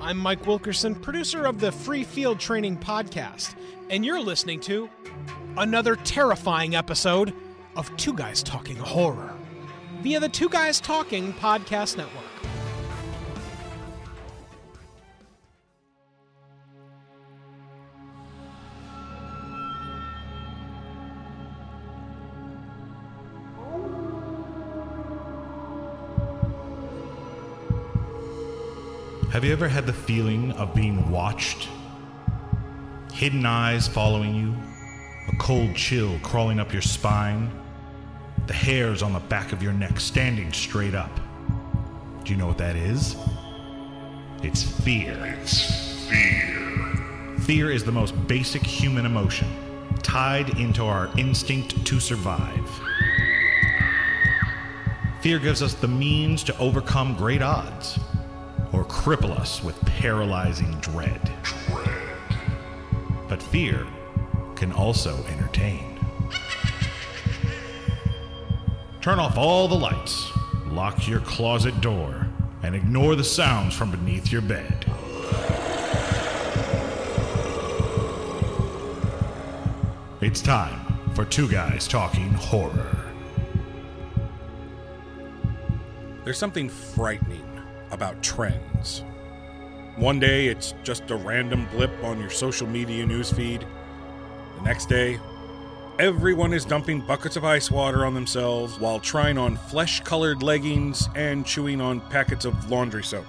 I'm Mike Wilkerson, producer of the Free Field Training Podcast, and you're listening to another terrifying episode of Two Guys Talking Horror via the Two Guys Talking Podcast Network. You ever had the feeling of being watched? Hidden eyes following you, a cold chill crawling up your spine, the hairs on the back of your neck standing straight up. Do you know what that is? It's fear. It's fear. Fear is the most basic human emotion, tied into our instinct to survive. Fear gives us the means to overcome great odds, cripple us with paralyzing dread. Dread. But fear can also entertain. Turn off all the lights, lock your closet door, and ignore the sounds from beneath your bed. It's time for Two Guys Talking Horror. There's something frightening about trends. One day it's just a random blip on your social media newsfeed. The next day, everyone is dumping buckets of ice water on themselves while trying on flesh colored leggings and chewing on packets of laundry soap.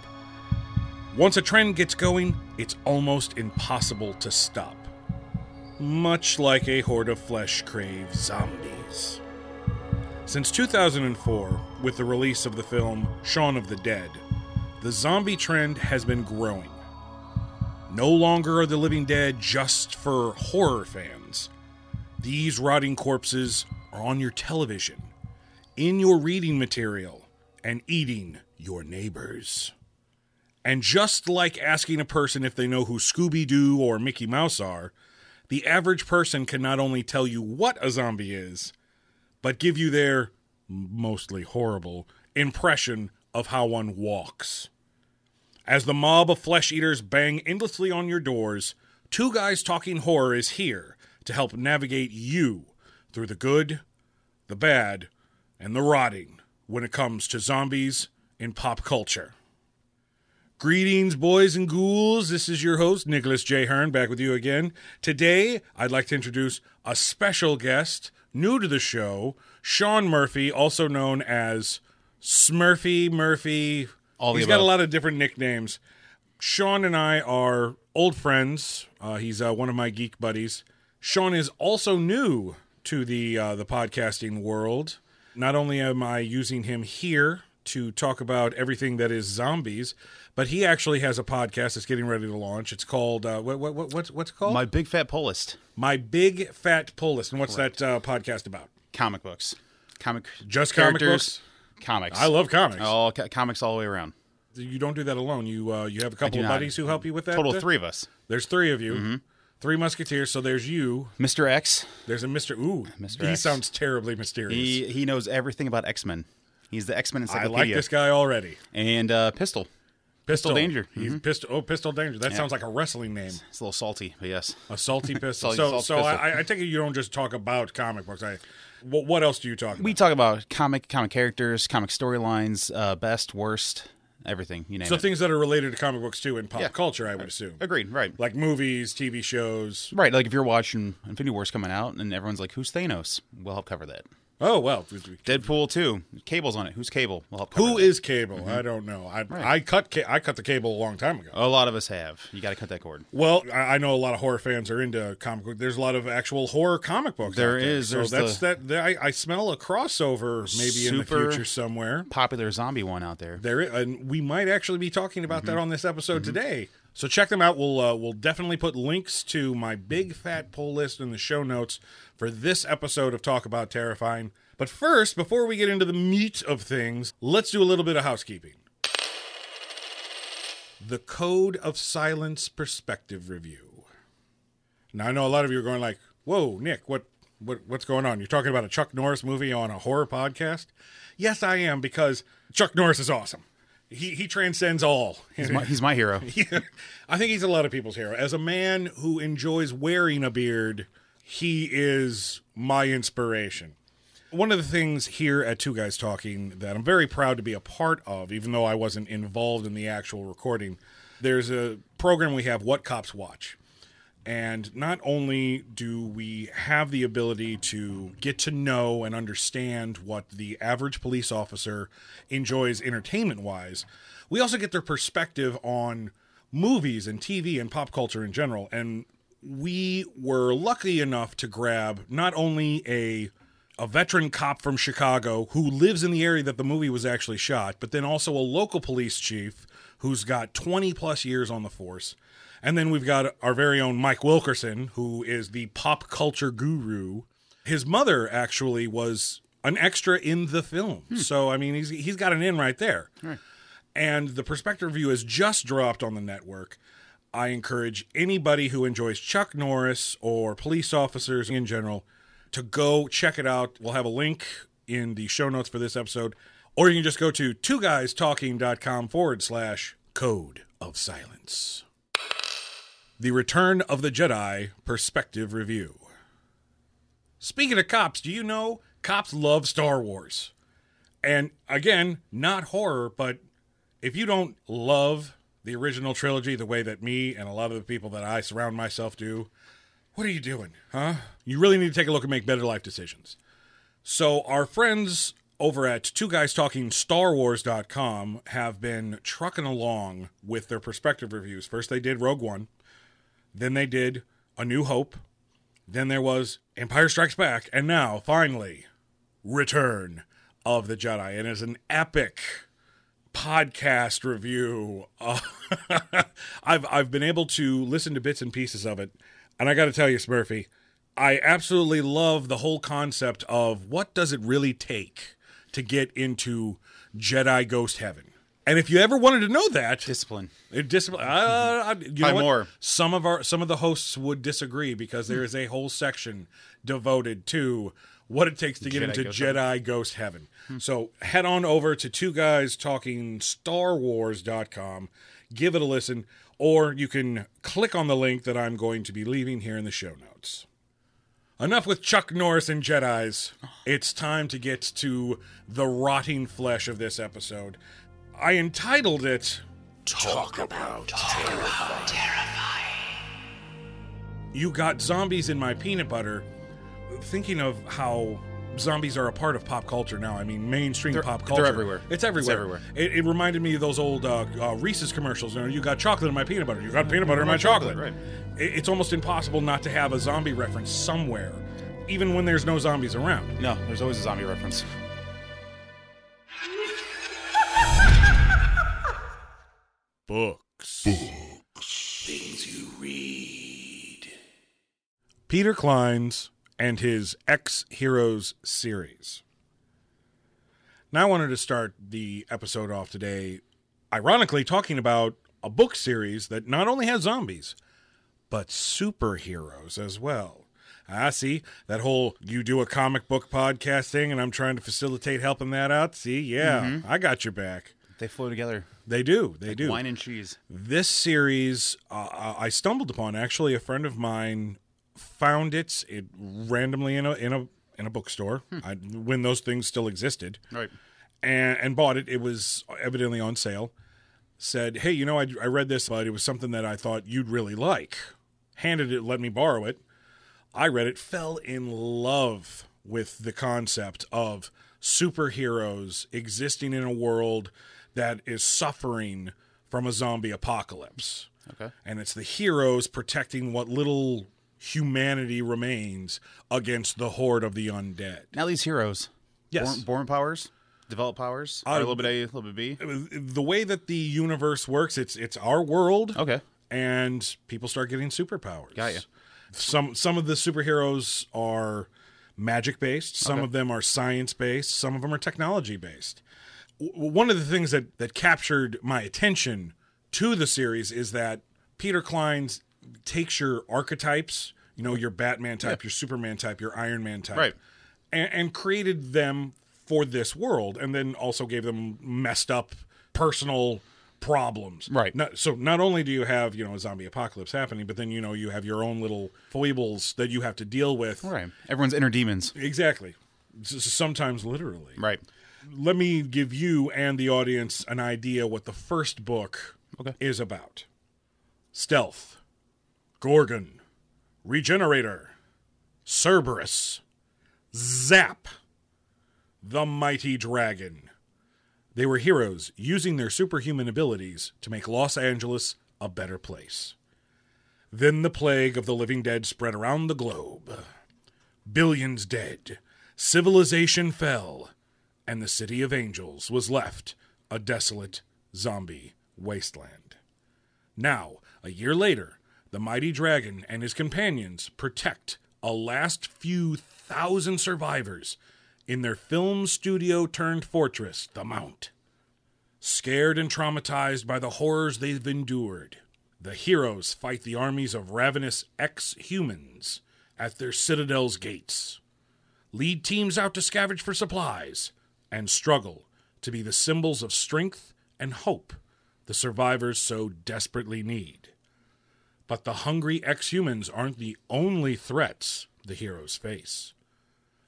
Once a trend gets going, it's almost impossible to stop. Much like a horde of flesh craves zombies. Since 2004, with the release of the film Shaun of the Dead, the zombie trend has been growing. No longer are the living dead just for horror fans. These rotting corpses are on your television, in your reading material, and eating your neighbors. And just like asking a person if they know who Scooby Doo or Mickey Mouse are, the average person can not only tell you what a zombie is, but give you their mostly horrible impression of how one walks. As the mob of flesh eaters bang endlessly on your doors, Two Guys Talking Horror is here to help navigate you through the good, the bad, and the rotting when it comes to zombies in pop culture. Greetings, boys and ghouls. This is your host, Nicholas J. Hearn, back with you again. Today, I'd like to introduce a special guest, new to the show, Sean Murphy, also known as Smurfy Murphy. All He's got a lot of different nicknames. Sean and I are old friends. Uh, he's uh, one of my geek buddies. Sean is also new to the uh, the podcasting world. Not only am I using him here to talk about everything that is zombies, but he actually has a podcast that's getting ready to launch. It's called uh, what, what, what what's what's it called? My big fat pull list. My Big Fat Pull List. And what's that uh, podcast about? Comic books. Comic Just comic characters. Comics. I love comics. all co- comics all the way around. You don't do that alone. You uh, you have a couple do of not. buddies who help you with that. Total Uh, three of us. There's three of you. Mm-hmm. Three musketeers. So there's you. Mr. X. There's a Mister. Ooh, Mr. He X. sounds terribly mysterious. He he knows everything about X Men. He's the X Men I encyclopedia. like this guy already. And uh, Pistol. Pistol, Danger. Mm-hmm. He's pistol. Oh, Pistol Danger. That sounds like a wrestling name. It's a little salty, but yes. A salty pistol. Salty- so, salty so pistol. I, I take it you don't just talk about comic books. I, what, what else do you talk about? We talk about comic comic characters, comic storylines, uh, best, worst, everything. You name so it. things that are related to comic books too in pop Yeah. culture, I would assume. Agreed. Right. Like movies, TV shows. Right. Like if you're watching Infinity War's coming out and everyone's like, "Who's Thanos?" We'll help cover that. Oh well, Deadpool two. Cable's on it. Who's Cable? We'll. Who that. is Cable? I don't know. I I cut ca- I cut the cable a long time ago. A lot of us have. You got to cut that cord. Well, I I know a lot of horror fans are into comic book. There's a lot of actual horror comic books. There out there. is. So that's the- that. I, I smell a crossover maybe in the future somewhere. Popular zombie one out there. There, and we might actually be talking about Mm-hmm. that on this episode today. So check them out. We'll uh, we'll definitely put links to my big fat pull list in the show notes for this episode of Talk About Terrifying. But first, before we get into the meat of things, let's do a little bit of housekeeping. The Code of Silence Perspective Review. Now I know a lot of you are going like, "Whoa, Nick, what what what's going on? You're talking about a Chuck Norris movie on a horror podcast?" Yes, I am because Chuck Norris is awesome. He he transcends all. He's my, he's my hero. I think he's a lot of people's hero. As a man who enjoys wearing a beard, he is my inspiration. One of the things here at Two Guys Talking that I'm very proud to be a part of, even though I wasn't involved in the actual recording, there's a program we have, What Cops Watch. And not only do we have the ability to get to know and understand what the average police officer enjoys entertainment wise, we also get their perspective on movies and TV and pop culture in general. And we were lucky enough to grab not only a a veteran cop from Chicago who lives in the area that the movie was actually shot, but then also a local police chief who's got 20 plus years on the force. And then we've got our very own Mike Wilkerson, who is the pop culture guru. His mother actually was an extra in the film. Hmm. So, I mean, he's, he's got an in right there. And the perspective review has just dropped on the network. I encourage anybody who enjoys Chuck Norris or police officers in general to go check it out. We'll have a link in the show notes for this episode, or you can just go to two guys talking.com forward slash code of silence. The Return of the Jedi Perspective Review. Speaking of cops, do you know cops love Star Wars? And again, not horror, but if you don't love the original trilogy the way that me and a lot of the people that I surround myself do, what are you doing? Huh? You really need to take a look and make better life decisions. So, our friends over at Two Guys Talking Star Wars.com have been trucking along with their perspective reviews. First, they did Rogue One, then, they did A New Hope, then there was Empire Strikes Back, and now, finally, Return of the Jedi. And it's an epic podcast review. Uh, I've I've been able to listen to bits and pieces of it, and I got to tell you, Smurfy, I absolutely love the whole concept of what does it really take to get into Jedi Ghost Heaven. And if you ever wanted to know that, Discipline. discipline. Uh, you know what? more. Some of our some of the hosts would disagree because there is a whole section devoted to what it takes to get Jedi into Ghost Jedi Ghost Heaven. So head on over to two guys talking Star Wars.com, give it a listen, or you can click on the link that I'm going to be leaving here in the show notes. Enough with Chuck Norris and Jedi's. It's time to get to the rotting flesh of this episode. I entitled it Talk about about Terrifying. You Got Zombies in My Peanut Butter. Thinking of how zombies are a part of pop culture now. I mean, mainstream They're- pop they're culture. everywhere. It's everywhere. It's everywhere. It, it reminded me of those old uh, uh, Reese's commercials. You know, you got chocolate in my peanut butter. You got peanut butter in my chocolate. right. It, it's almost impossible not to have a zombie reference somewhere, even when there's no zombies around. No, there's always a zombie reference. Books. Books. Things you read. Peter Clines and his Ex Heroes series. Now, I wanted to start the episode off today, ironically, talking about a book series that not only has zombies, but superheroes as well. I see that whole you do a comic book podcast thing, and I'm trying to facilitate helping that out. See, yeah, mm-hmm. I got your back. They flow together. They do. They do. Wine and cheese. This series, uh, I stumbled upon. Actually, a friend of mine found it, it randomly in a in a in a bookstore I, when those things still existed, Right. and and bought it. It was evidently on sale. Said, "Hey, you know, I, I read this, but it was something that I thought you'd really like." Handed it, let me borrow it. I read it, fell in love with the concept of superheroes existing in a world that is suffering from a zombie apocalypse. Okay. And it's the heroes protecting what little humanity remains against the horde of the undead. Now these heroes. Yes. Born, born powers, develop powers. Uh, a little bit A, a little bit B. The way that the universe works, it's it's our world. Okay. and people start getting superpowers. Got ya. Some some of the superheroes are magic based. Some Okay. of them are science based. Some of them are technology based. One of the things that that captured my attention to the series is that Peter Clines takes your archetypes, you know, your Batman type, your Superman type, your Iron Man type, Right. and, and created them for this world, and then also gave them messed up personal problems. Right. Not, so not only do you have you know a zombie apocalypse happening, but then you know you have your own little foibles that you have to deal with. Right. Everyone's inner demons. Exactly. Sometimes literally. Right. Let me give you and the audience an idea what the first book Okay. is about. Stealth, Gorgon, Regenerator, Cerberus, Zap, the Mighty Dragon. They were heroes using their superhuman abilities to make Los Angeles a better place. Then the plague of the living dead spread around the globe. Billions dead, civilization fell, and the city of angels was left a desolate zombie wasteland. Now, a year later, the mighty dragon and his companions protect a last few thousand survivors in their film studio turned fortress, the Mount. Scared and traumatized by the horrors they've endured, the heroes fight the armies of ravenous ex humans at their citadel's gates, lead teams out to scavenge for supplies, and struggle to be the symbols of strength and hope the survivors so desperately need. But the hungry ex humans aren't the only threats the heroes face.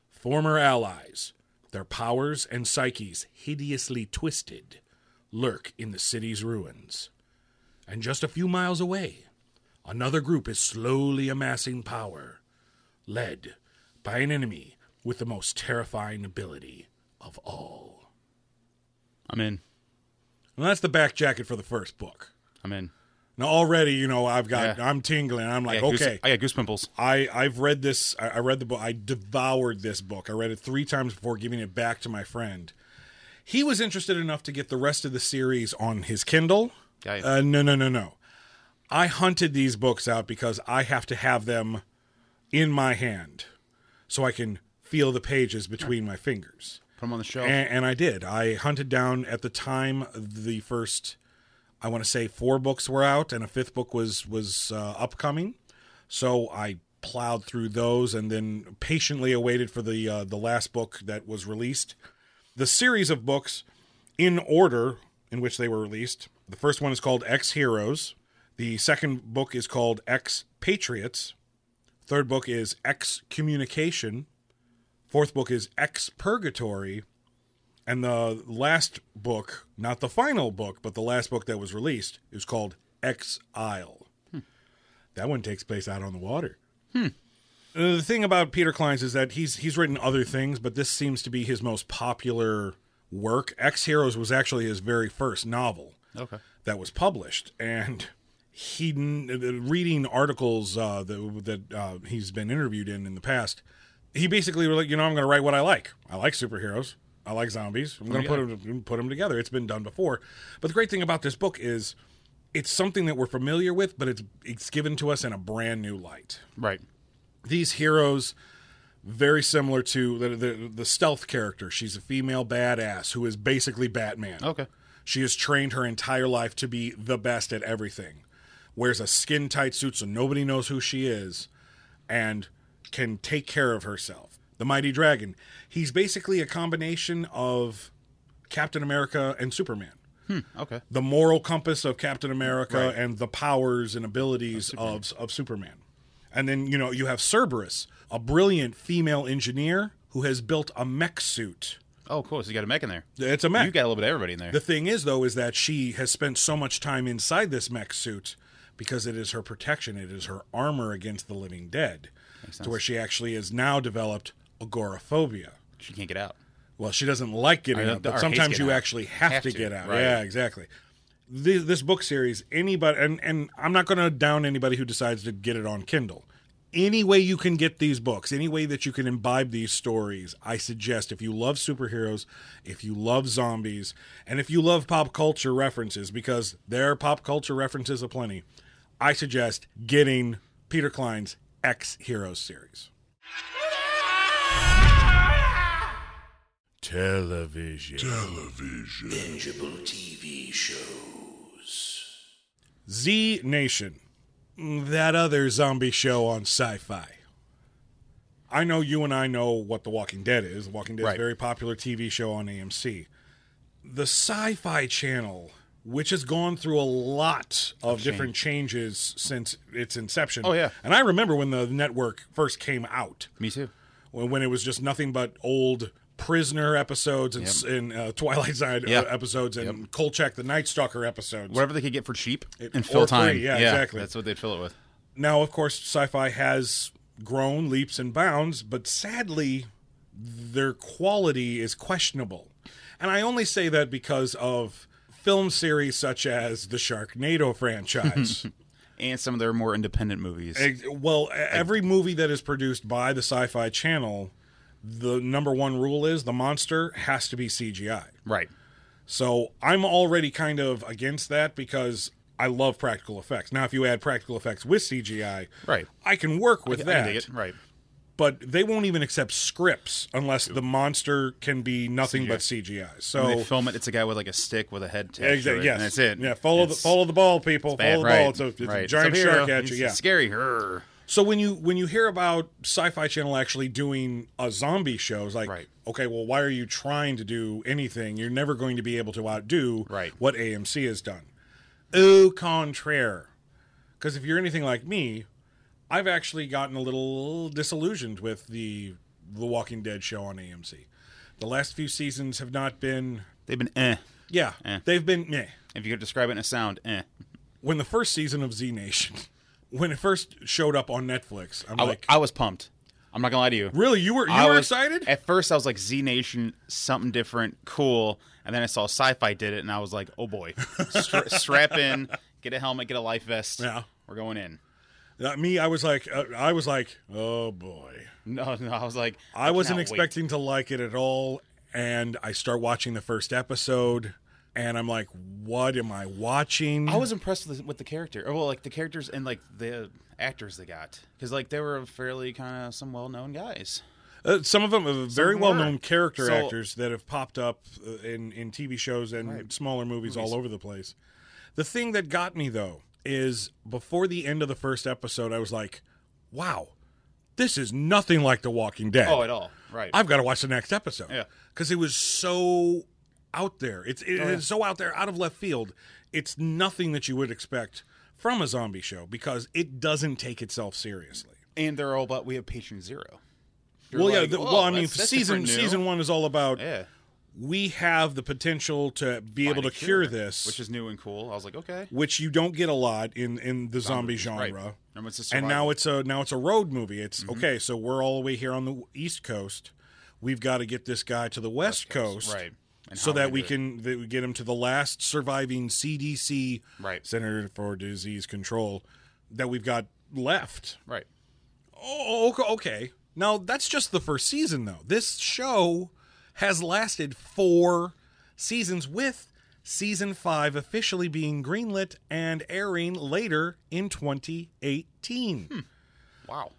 Former allies, their powers and psyches hideously twisted, lurk in the city's ruins. And just a few miles away, another group is slowly amassing power, led by an enemy with the most terrifying ability of all. I'm in. And that's the back jacket for the first book. I'm in. Now already, you know, I've got Yeah. I'm tingling. I'm I like, goose- okay. I got goose pimples. I I've read this. I, I read the book. I devoured this book. I read it three times before giving it back to my friend. He was interested enough to get the rest of the series on his Kindle. You. Uh, no, no, no, no. I hunted these books out because I have to have them in my hand so I can feel the pages between my fingers. Put them on the shelf. And, and I did. I hunted down at the time the first, I want to say four books were out, and a fifth book was was uh, upcoming. So I plowed through those, and then patiently awaited for the uh, the last book that was released. The series of books, in order in which they were released. The first one is called Ex Heroes. The second book is called Ex Patriots. Third book is Ex Communication. Fourth book is Ex Purgatory. And the last book, not the final book, but the last book that was released, is called Ex Isle. That one takes place out on the water. Uh, The thing about Peter Clines is that he's he's written other things, but this seems to be his most popular work. Ex Heroes was actually his very first novel okay. that was published, and he reading articles uh, that that uh, he's been interviewed in in the past. He basically was like, you know, I'm going to write what I like. I like superheroes. I like zombies. I'm going to oh, put them put them together. It's been done before. But the great thing about this book is it's something that we're familiar with, but it's it's given to us in a brand new light Right. these heroes very similar to the, the the stealth character she's a female badass who is basically batman Okay. she has trained her entire life to be the best at everything wears a skin tight suit so nobody knows who she is and can take care of herself the mighty dragon he's basically a combination of captain america and superman hmm, Okay. the moral compass of Captain America and the powers and abilities of, of Superman. And then, you know, you have Cerberus, a brilliant female engineer who has built a mech suit. Oh, cool. So you got a mech in there. It's a mech. You got a little bit of everybody in there. the thing is, though, is that she has spent so much time inside this mech suit because it is her protection, it is her armor against the living dead, to where she actually has now developed agoraphobia. she can't get out. Well, she doesn't like getting out, but sometimes you out. actually have, Have to, to, get out. right. Yeah, exactly. This, this book series, anybody, and, and I'm not going to down anybody who decides to get it on Kindle. Any way you can get these books, any way that you can imbibe these stories, I suggest if you love superheroes, if you love zombies, and if you love pop culture references, because there are pop culture references aplenty, I suggest getting Peter Clines Ex Heroes series. Television. Bingeable TV shows. Z Nation. That other zombie show on sci fi. I know you and I know what The Walking Dead is. The Walking Dead is Right. a very popular TV show on AMC. the Sci-Fi Channel, which has gone through a lot of different changes since its inception. Oh, yeah. and I remember when the network first came out, Me too. when, when it was just nothing but old prisoner episodes and, s and uh, Twilight Zone uh, Yep. episodes and Kolchak the Night Stalker episodes. Whatever they could get for cheap It- and fill free, time. yeah, exactly. That's what they'd fill it with. now, of course, sci-fi has grown leaps and bounds, but sadly, their quality is questionable. And I only say that because of film series such as the Sharknado franchise. And some of their more independent movies. Well, every movie that is produced by the Sci-Fi Channel, the number one rule is the monster has to be CGI. right. So I'm already kind of against that because I love practical effects. Now, if you add practical effects with CGI, Right. I can work with I that. it. Right. But they won't even accept scripts unless the monster can be nothing but CGI. So When they film it, it's a guy with like a stick with a head tattoo. Exactly. Yes. And that's it. Yeah. Follow the follow the ball, people. bad, follow the right, ball. It's a, it's a giant It's shark at you. Yeah. Scary. Grr. So when you when you hear about Sci-Fi Channel actually doing a zombie show, it's like, Right. okay, well, why are you trying to do anything? You're never going to be able to outdo Right. what AMC has done. Au contraire, because if you're anything like me, I've actually gotten a little disillusioned with the The Walking Dead show on AMC. The last few seasons have not been, They've been eh. yeah, Eh. they've been meh. If you could describe it in a sound, eh. When the first season of Z Nation, when it first showed up on Netflix, I'm I, like, I was pumped. I'm not gonna lie to you. really, you were you I were was- excited? At first, I was like, Z Nation, something different, cool. And then I saw Sci Fi did it, and I was like, oh boy. Stra- strap in, get a helmet, get a life vest. Yeah. We're going in. Uh, me, I was like, uh, I was like, oh boy. No, no, I was like, I wasn't cannot wait. expecting to like it at all, and I start watching the first episode, and I'm like, what am I watching? I was impressed with the, with the character. Or, well, like the characters and like the actors they got, because like they were fairly kind of some well known guys. Uh, some of them are very well known character So- actors that have popped up uh, in in TV shows and smaller movies, all over the place. The thing that got me though is before the end of the first episode, I was like, wow, this is nothing like The Walking Dead. Oh, at all, right? I've got to watch the next episode. Yeah. Because it was so out there. It's it oh, is so out there, out of left field. It's nothing that you would expect from a zombie show because it doesn't take itself seriously. and they're all about we have patient zero. You're well, yeah. The, well, I mean, season season one is all about Yeah. We have the potential to be Find able to cure, this, which is new and cool. I was like, okay. which you don't get a lot in in the zombie movies, genre. right. And it's a and now it's a now it's a road movie. It's mm-hmm. okay. So we're all the way here on the East Coast. We've got to get this guy to the West, Coast, right. And so that we we do it. can that we get him to the last surviving CDC, Right. Center for Disease Control, that we've got left. right. Oh, okay, okay. Now that's just the first season, though. This show has lasted four seasons, with season five officially being greenlit and airing later in 2018. Hmm. Wow.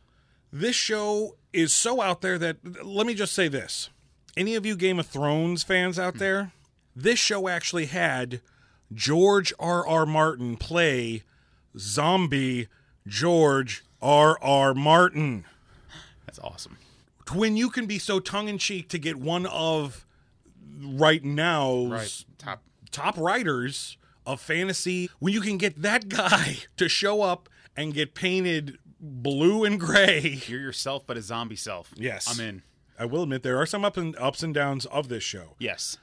This show is so out there that let me just say this: any of you Game of Thrones fans out hmm. there, this show actually had George R. R. Martin play zombie George R. R. Martin That's awesome. When you can be so tongue in cheek to get one of right now's Right. Top. top writers of fantasy, when you can get that guy to show up and get painted blue and gray. You're yourself, but a zombie self. Yes. I'm in. I will admit there are some up and ups and downs of this show. Yes.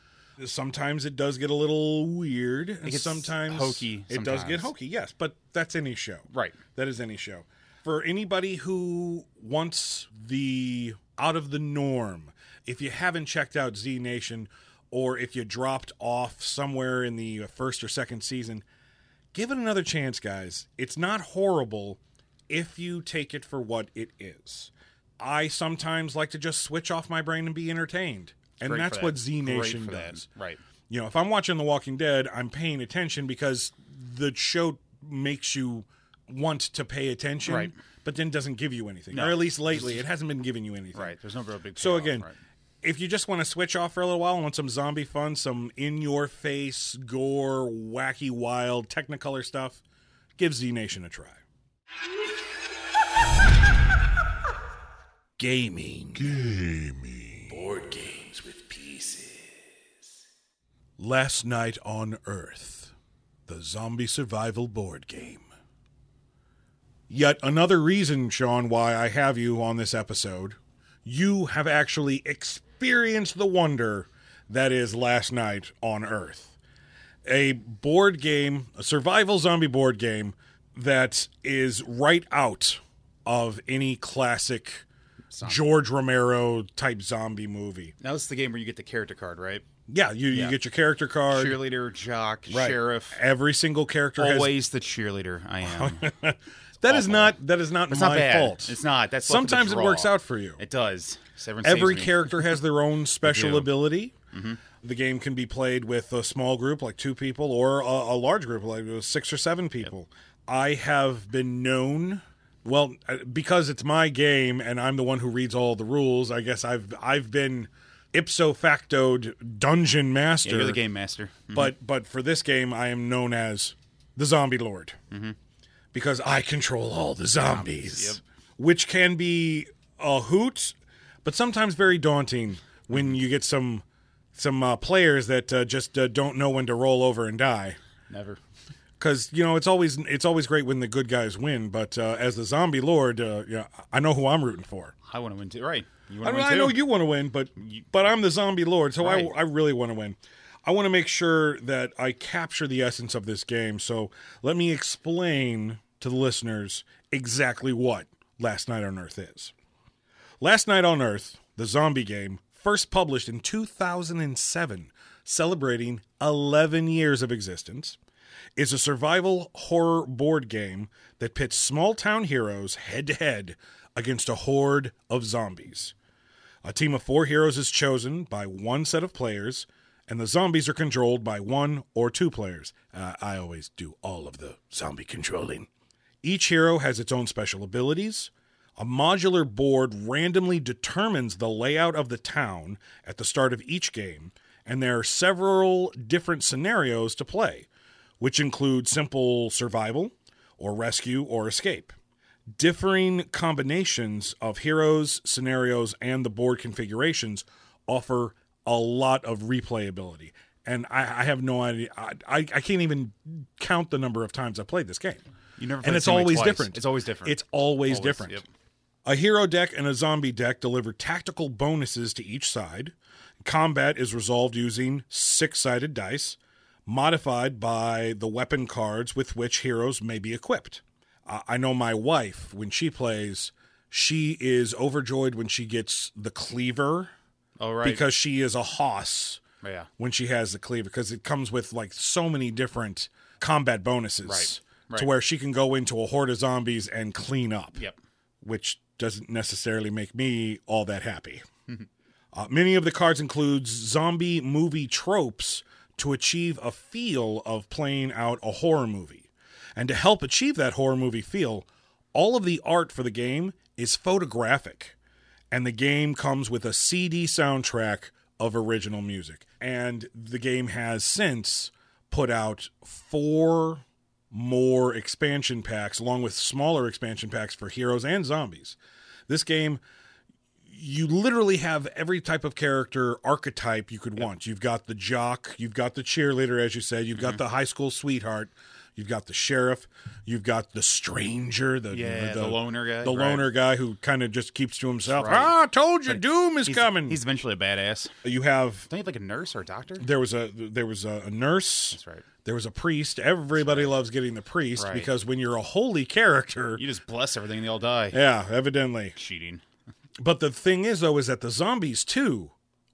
Sometimes it does get a little weird, and sometimes hokey It does get hokey, yes, but that's any show. Right. That is any show. For anybody who wants the out of the norm, if you haven't checked out Z Nation or if you dropped off somewhere in the first or second season, give it another chance, guys. It's not horrible if you take it for what it is. I sometimes like to just switch off my brain and be entertained. And Great that's what Z Nation for that. does. Right. You know, if I'm watching The Walking Dead, I'm paying attention because the show makes you want to pay attention, Right. But then doesn't give you anything. No. Or at least lately, it hasn't been giving you anything. Right. There's no real big. So payoff, again, right. if you just want to switch off for a little while and want some zombie fun, some in your face, gore, wacky, wild, Technicolor stuff, give Z Nation a try. Gaming. Gaming. Board games with pieces. Last Night on Earth, the zombie survival board game. Yet another reason, Sean, why I have you on this episode. You have actually experienced the wonder that is Last Night on Earth. A board game, a survival zombie board game that is right out of any classic George Romero type zombie movie. Now this is the game where you get the character card, right? Yeah, you, Yeah. you get your character card. Cheerleader, jock, Right. sheriff. Every single character has Always the cheerleader. I am. That is awful. not that is not It's my not fault. It's not. That's luck of the Sometimes it works out for you. It does. Every character has their own special ability. Mm-hmm. The game can be played with a small group, like two people, or a, a large group, like six or seven people. I have been known, well, uh, because it's my game and I'm the one who reads all the rules. I guess I've I've been ipso facto dungeon master. Yeah, you're the game master. Mm-hmm. but but for this game, I am known as the Zombie Lord mm-hmm. Because I control all the zombies, which can be a hoot, but sometimes very daunting when you get some some uh, players that uh, just uh, don't know when to roll over and die. Never. Because you know it's always it's always great when the good guys win, but uh, as the Zombie Lord, uh, yeah, I know who I'm rooting for. I want to win too. Right. You I, want mean, win I know you want to win, but but I'm the zombie lord, so Right. I I really want to win. I want to make sure that I capture the essence of this game. So let me explain to the listeners exactly what Last Night on Earth is. Last Night on Earth, the zombie game, first published in 2007, celebrating 11 years of existence, is a survival horror board game that pits small town heroes head to head against a horde of zombies. A team of four heroes is chosen by one set of players, and the zombies are controlled by one or two players. Uh, I always do all of the zombie controlling. Each hero has its own special abilities. A modular board randomly determines the layout of the town at the start of each game, and there are several different scenarios to play, which include simple survival, or rescue, or escape. Differing combinations of heroes, scenarios, and the board configurations offer a lot of replayability. And I, I have no idea. I, I, I can't even count the number of times I've played this game. You never. and it's always twice. different. It's always different. It's always, Always, different. yep. A hero deck and a zombie deck deliver tactical bonuses to each side. Combat is resolved using six sided dice, modified by the weapon cards with which heroes may be equipped. Uh, I know my wife, when she plays, she is overjoyed when she gets the cleaver Oh right. because she is a hoss yeah. when she has the cleaver because it comes with like so many different combat bonuses Right, to where she can go into a horde of zombies and clean up Yep. which doesn't necessarily make me all that happy. uh, many of the cards include zombie movie tropes to achieve a feel of playing out a horror movie. And to help achieve that horror movie feel, all of the art for the game is photographic. And the game comes with a CD soundtrack of original music. And the game has since put out four more expansion packs, along with smaller expansion packs for heroes and zombies. This game, you literally have every type of character archetype you could want. You've got the jock, you've got the cheerleader, as you said, you've Mm-hmm. got the high school sweetheart, you've got the sheriff, you've got the stranger, the Yeah, the loner guy, the right. loner guy who kind of just keeps to himself. Right. Ah, I told you, doom is He's, coming. He's eventually a badass. you have Don't you have like a nurse or a doctor? there was a there was a, a nurse. That's right. There was a priest. Everybody loves getting the priest Right. because when you're a holy character, You just bless everything; and they all die. yeah, evidently. Cheating. But the thing is, though, is that the zombies too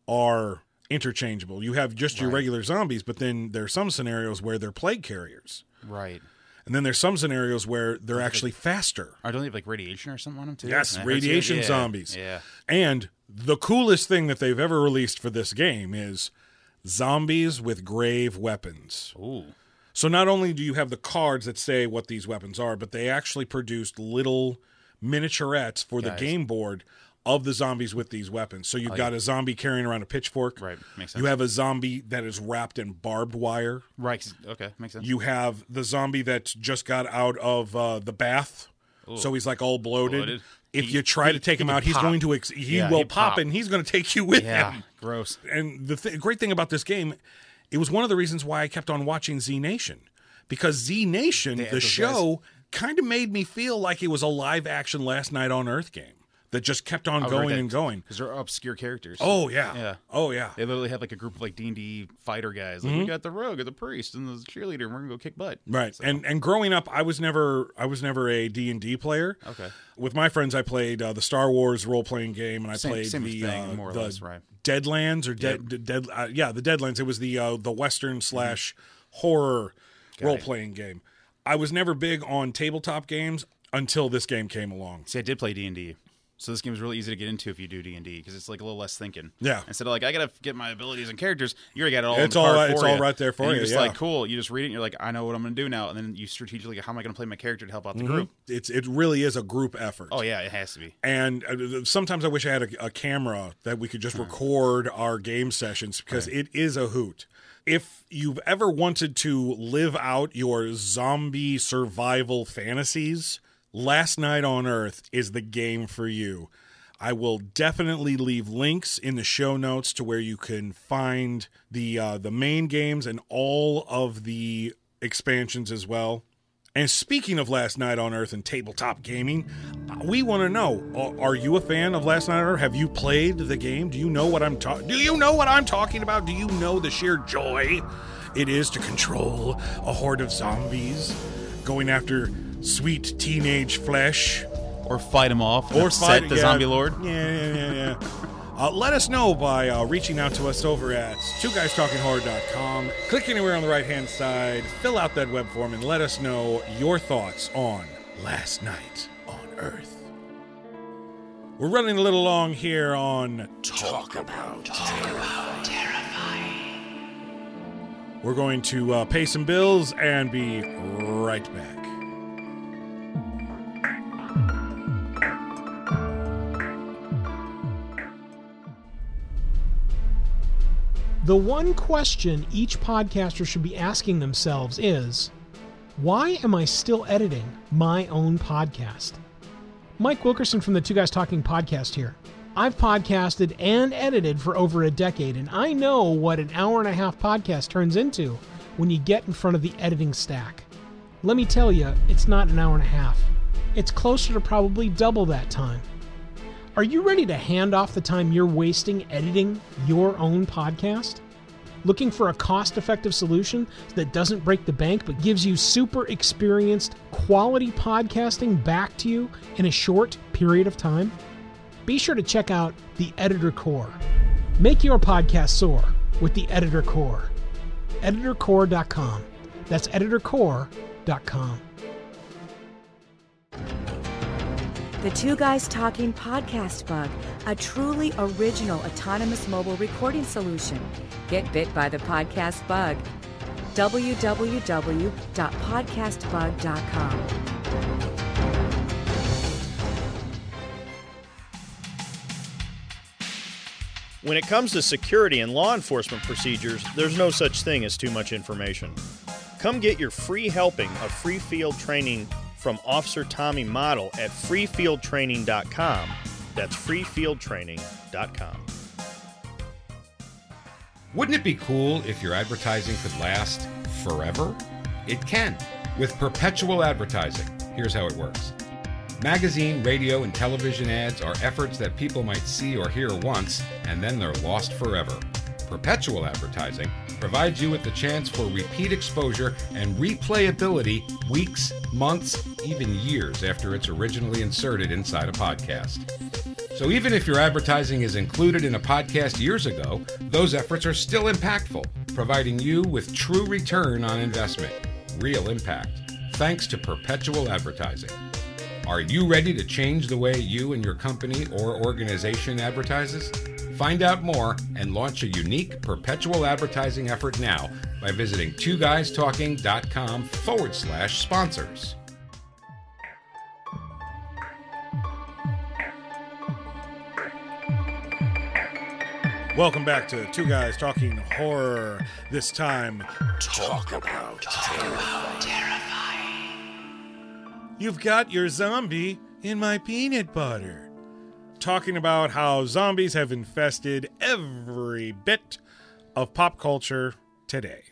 are interchangeable. You have just your Right. regular zombies, but then there are some scenarios where they're plague carriers, Right. and then there's some scenarios where they're actually faster. I don't they have like radiation or something on them too? Yes, radiation Yeah, zombies. Yeah. And the coolest thing that they've ever released for this game is zombies with grave weapons. Ooh. So not only do you have the cards that say what these weapons are, but they actually produced little miniaturettes for the game board of the zombies with these weapons. So you've got a zombie carrying around a pitchfork. Right. Makes sense. You have a zombie that is wrapped in barbed wire. Right. Okay. Makes sense. You have the zombie that just got out of uh, the bath. So he's like all bloated. Bloated. If He- you try to take him out, he's pop. going to ex- he Yeah, will pop, pop. and he's going to take you with yeah. him Gross. and the th- great thing about this game it was one of the reasons why I kept on watching Z Nation because Z Nation, the show, kind of made me feel like it was a live action Last Night on Earth game that just kept on going and going. because they're obscure characters. Oh yeah, Yeah. oh yeah. They literally had like a group of like D and D fighter guys. Like we got the rogue, and the priest, and the cheerleader, and we're gonna go kick butt. Mm-hmm. Right. So- And and growing up I was never I was never a D&D player. Okay. With my friends I played uh, the Star Wars role-playing game and I Same- played same the thing, uh, more or the less, right. Deadlands or Dead Dead, Dead uh, yeah, the Deadlands it was the uh, the western slash horror role-playing game. I was never big on tabletop games until this game came along. See, I did play D and D, so this game is really easy to get into if you do D and D because it's like a little less thinking. Yeah. Instead of like I gotta get my abilities and characters, you already got it all. It's all for it's all you. right there for And you, You're just yeah. like cool. You just read it. and You're like, I know what I'm gonna do now, and then you strategically, how am I gonna play my character to help out the group? It's it really is a group effort. Oh yeah, it has to be. and uh, sometimes I wish I had a, a camera that we could just record our game sessions because it is a hoot. If you've ever wanted to live out your zombie survival fantasies, Last Night on Earth is the game for you. I will definitely leave links in the show notes to where you can find the uh, the main games and all of the expansions as well. And speaking of Last Night on Earth and tabletop gaming, we want to know: are, you a fan of Last Night on Earth? Have you played the game? Do you know what I'm talking? Do you know what I'm talking about? Do you know the sheer joy it is to control a horde of zombies going after sweet teenage flesh? Or fight them off. or upset fight the yeah, zombie lord. Yeah, yeah, yeah, yeah. uh, let us know by uh, reaching out to us over at two guys talking horror.com. Click anywhere on the right hand side, fill out that web form, and let us know your thoughts on Last Night on Earth. We're running a little long here on Talk about Terrifying. We're going to uh, pay some bills and be right back. The one question each podcaster should be asking themselves is why am I still editing my own podcast? Mike Wilkerson from the Two Guys Talking podcast here. I've podcasted and edited for over a decade, and I know what an hour and a half podcast turns into when you get in front of the editing stack. Let me tell you, it's not an hour and a half. It's closer to probably double that time. Are you ready to hand off the time you're wasting editing your own podcast? Looking for a cost effective solution that doesn't break the bank but gives you super experienced, quality podcasting back to you in a short period of time? Be sure to check out the Editor Core. Make your podcast soar with the Editor Core. EditorCore.com. That's EditorCore.com. The Two Guys Talking Podcast Bug, a truly original autonomous mobile recording solution. Get bit by the podcast bug. www.podcastbug.com. When it comes to security and law enforcement procedures, there's no such thing as too much information. Come get your free helping of free field training from Officer Tommy Model at freefieldtraining.com. That's freefieldtraining.com. Wouldn't it be cool if your advertising could last forever? It can with perpetual advertising. Here's how it works magazine, radio, and television ads are efforts that people might see or hear once and then they're lost forever. Perpetual advertising provides you with the chance for repeat exposure and replayability weeks, months, even years after it's originally inserted inside a podcast. So even if your advertising is included in a podcast years ago, those efforts are still impactful, providing you with true return on investment, real impact, thanks to perpetual advertising. Are you ready to change the way you and your company or organization advertises? Find out more and launch a unique perpetual advertising effort now by visiting twoguystalking.com forward slash sponsors. Welcome back to Two Guys Talking Horror. This time, Talk about Terra Terrifying. You've got your zombie in my peanut butter. Talking about how zombies have infested every bit of pop culture, today.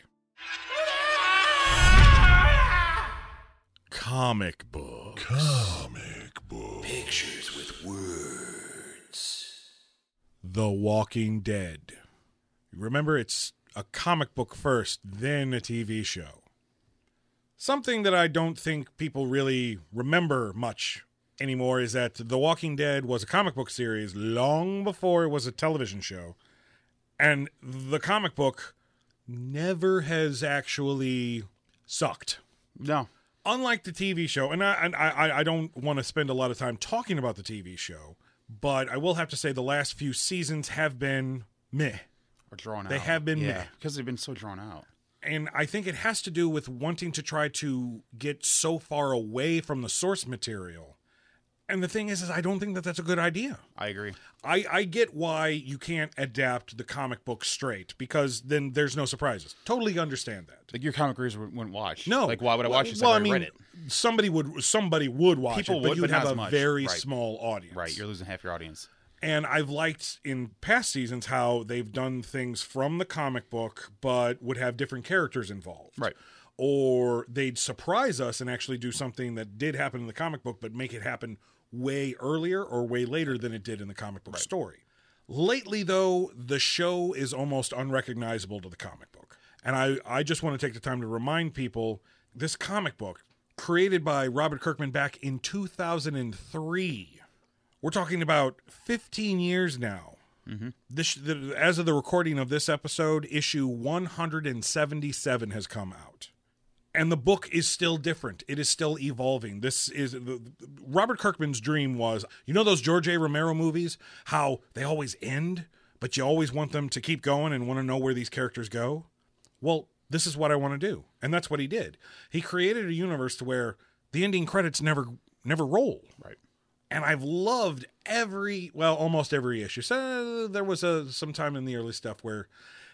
Comic book. Comic book. Pictures with words. The Walking Dead. Remember, it's a comic book first, then a TV show. Something that I don't think people really remember much anymore is that The Walking Dead was a comic book series long before it was a television show. And the comic book never has actually sucked No. unlike the TV show, and I and I, I don't want to spend a lot of time talking about the TV show, but I will have to say the last few seasons have been meh. Or drawn out. They have been yeah, meh. because they've been so drawn out. And I think it has to do with wanting to try to get so far away from the source material. And the thing is, is I don't think that that's a good idea. I agree. I, I get why you can't adapt the comic book straight because then there's no surprises. Totally understand that. Like your comic readers wouldn't watch. No, Like why would I watch this? Well, I I mean, read it. somebody would somebody would watch People it, but would, you'd but have a much. very Right. small audience. Right. You're losing half your audience. And I've liked in past seasons how they've done things from the comic book, but would have different characters involved. Right. Or they'd surprise us and actually do something that did happen in the comic book, but make it happen way earlier or way later than it did in the comic book story. Lately, though, the show is almost unrecognizable to the comic book. And I, I just want to take the time to remind people this comic book, created by Robert Kirkman back in 2003, we're talking about 15 years now. Mm-hmm. This, the, as of the recording of this episode, issue 177 has come out. And the book is still different. It is still evolving. This is the, Robert Kirkman's dream was, you know, those George A. Romero movies, how they always end, but you always want them to keep going and want to know where these characters go. Well, this is what I want to do, and that's what he did. He created a universe to where the ending credits never never roll. Right. And I've loved every, well, almost every issue. So there was a some time in the early stuff where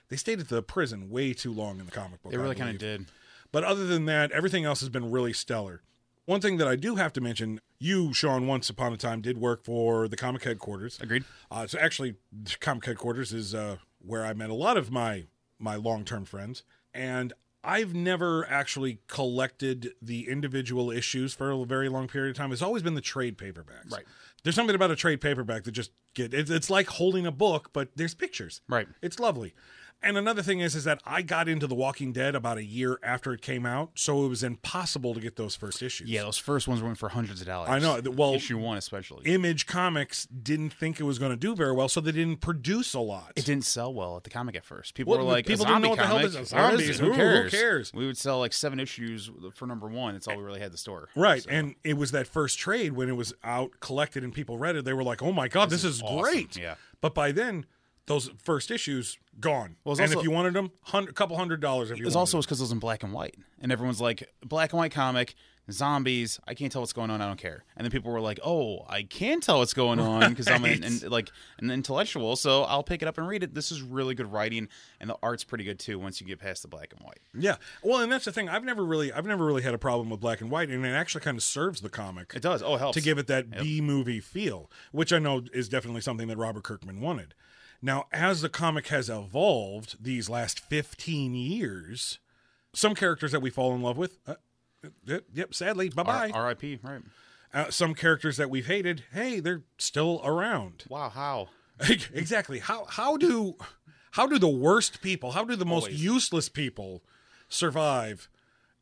they stayed at the prison way too long in the comic book. They I really kind of did. But other than that, everything else has been really stellar. One thing that I do have to mention, you, Sean, once upon a time did work for the comic headquarters. Agreed. Uh, so actually, the comic headquarters is uh, where I met a lot of my my long term friends, and I've never actually collected the individual issues for a very long period of time. It's always been the trade paperbacks. Right. There's something about a trade paperback that just get it's, it's like holding a book, but there's pictures. Right. It's lovely. And another thing is, is that I got into The Walking Dead about a year after it came out, so it was impossible to get those first issues. Yeah, those first ones went for hundreds of dollars. I know. Well, issue one especially. Image Comics didn't think it was going to do very well, so they didn't produce a lot. it didn't sell well at the comic at first. People Well, were like, people a didn't know what the hell this is. What is Zombies, who- Who who cares? We would sell like seven issues for number one. It's all we really had the store. Right, and it was that first trade when it was out collected and people read it. They were like, "Oh my god, this, is, awesome." great!" Yeah. But by then, those first issues gone. Well, and also- if you wanted them, a couple hundred dollars. If you It was also because it was in black and white, and everyone's like, black and white comic, zombies. I can't tell what's going on. I don't care. And then people were like, oh, I can tell what's going on because I'm an, an, like an intellectual, so I'll pick it up and read it. This is really good writing, and the art's pretty good too. Once you get past the black and white, yeah. Well, and that's the thing. I've never really, I've never really had a problem with black and white, and it actually kind of serves the comic. it does. Oh, it helps to give it that B movie feel, which I know is definitely something that Robert Kirkman wanted. Now, as the comic has evolved these last 15 years, some characters that we fall in love with, uh, yep, yep, sadly, bye bye. R- R.I.P. Right? Uh, some characters that we've hated, hey, they're still around. Wow. How? exactly. How how do how do the worst people, how do the most Always. useless people survive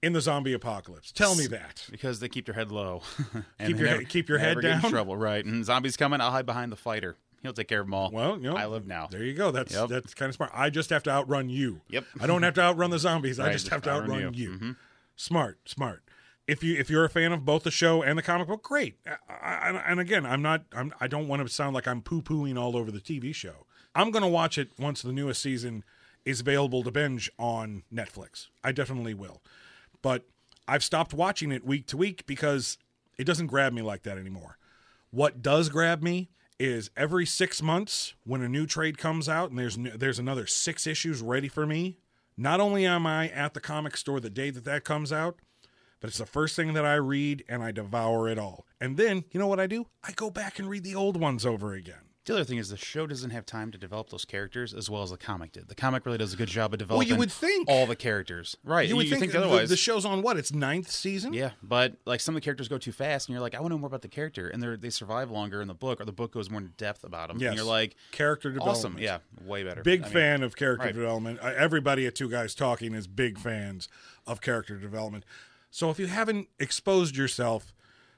in the zombie apocalypse? Tell me that. Because they keep their head low. Keep your never- head- keep your head never get in down? trouble, right? And zombies coming, I'll hide behind the fighter. He'll take care of them all. Well, you know, I live now. There you go. That's Yep. that's kind of smart. I just have to outrun you. Yep. I don't have to outrun the zombies. I just just have to outrun, outrun you. you. Mm-hmm. Smart, smart. If you if you're a fan of both the show and the comic book, great. I, I, and again, I'm not. I'm. I don't want to sound like I'm poo pooing all over the TV show. I'm going to watch it once the newest season is available to binge on Netflix. I definitely will. But I've stopped watching it week to week because it doesn't grab me like that anymore. What does grab me is every six months when a new trade comes out and there's there's another six issues ready for me. Not only am I at the comic store the day that that comes out, but it's the first thing that I read and I devour it all. And then you know what I do? I go back and read the old ones over again. The other thing is the show doesn't have time to develop those characters as well as the comic did. The comic really does a good job of developing Well, you would think. all the characters. Right. You would think, the- otherwise. the, show's on what? Its ninth season. yeah, but like some of the characters go too fast, and you're like, I want to know more about the character, and they they survive longer in the book, or the book goes more in depth about them. Yes. And you're like, Character awesome, development. yeah, way better. Big I mean, fan of character right. development. Everybody at Two Guys Talking is big fans of character development. So if you haven't exposed yourself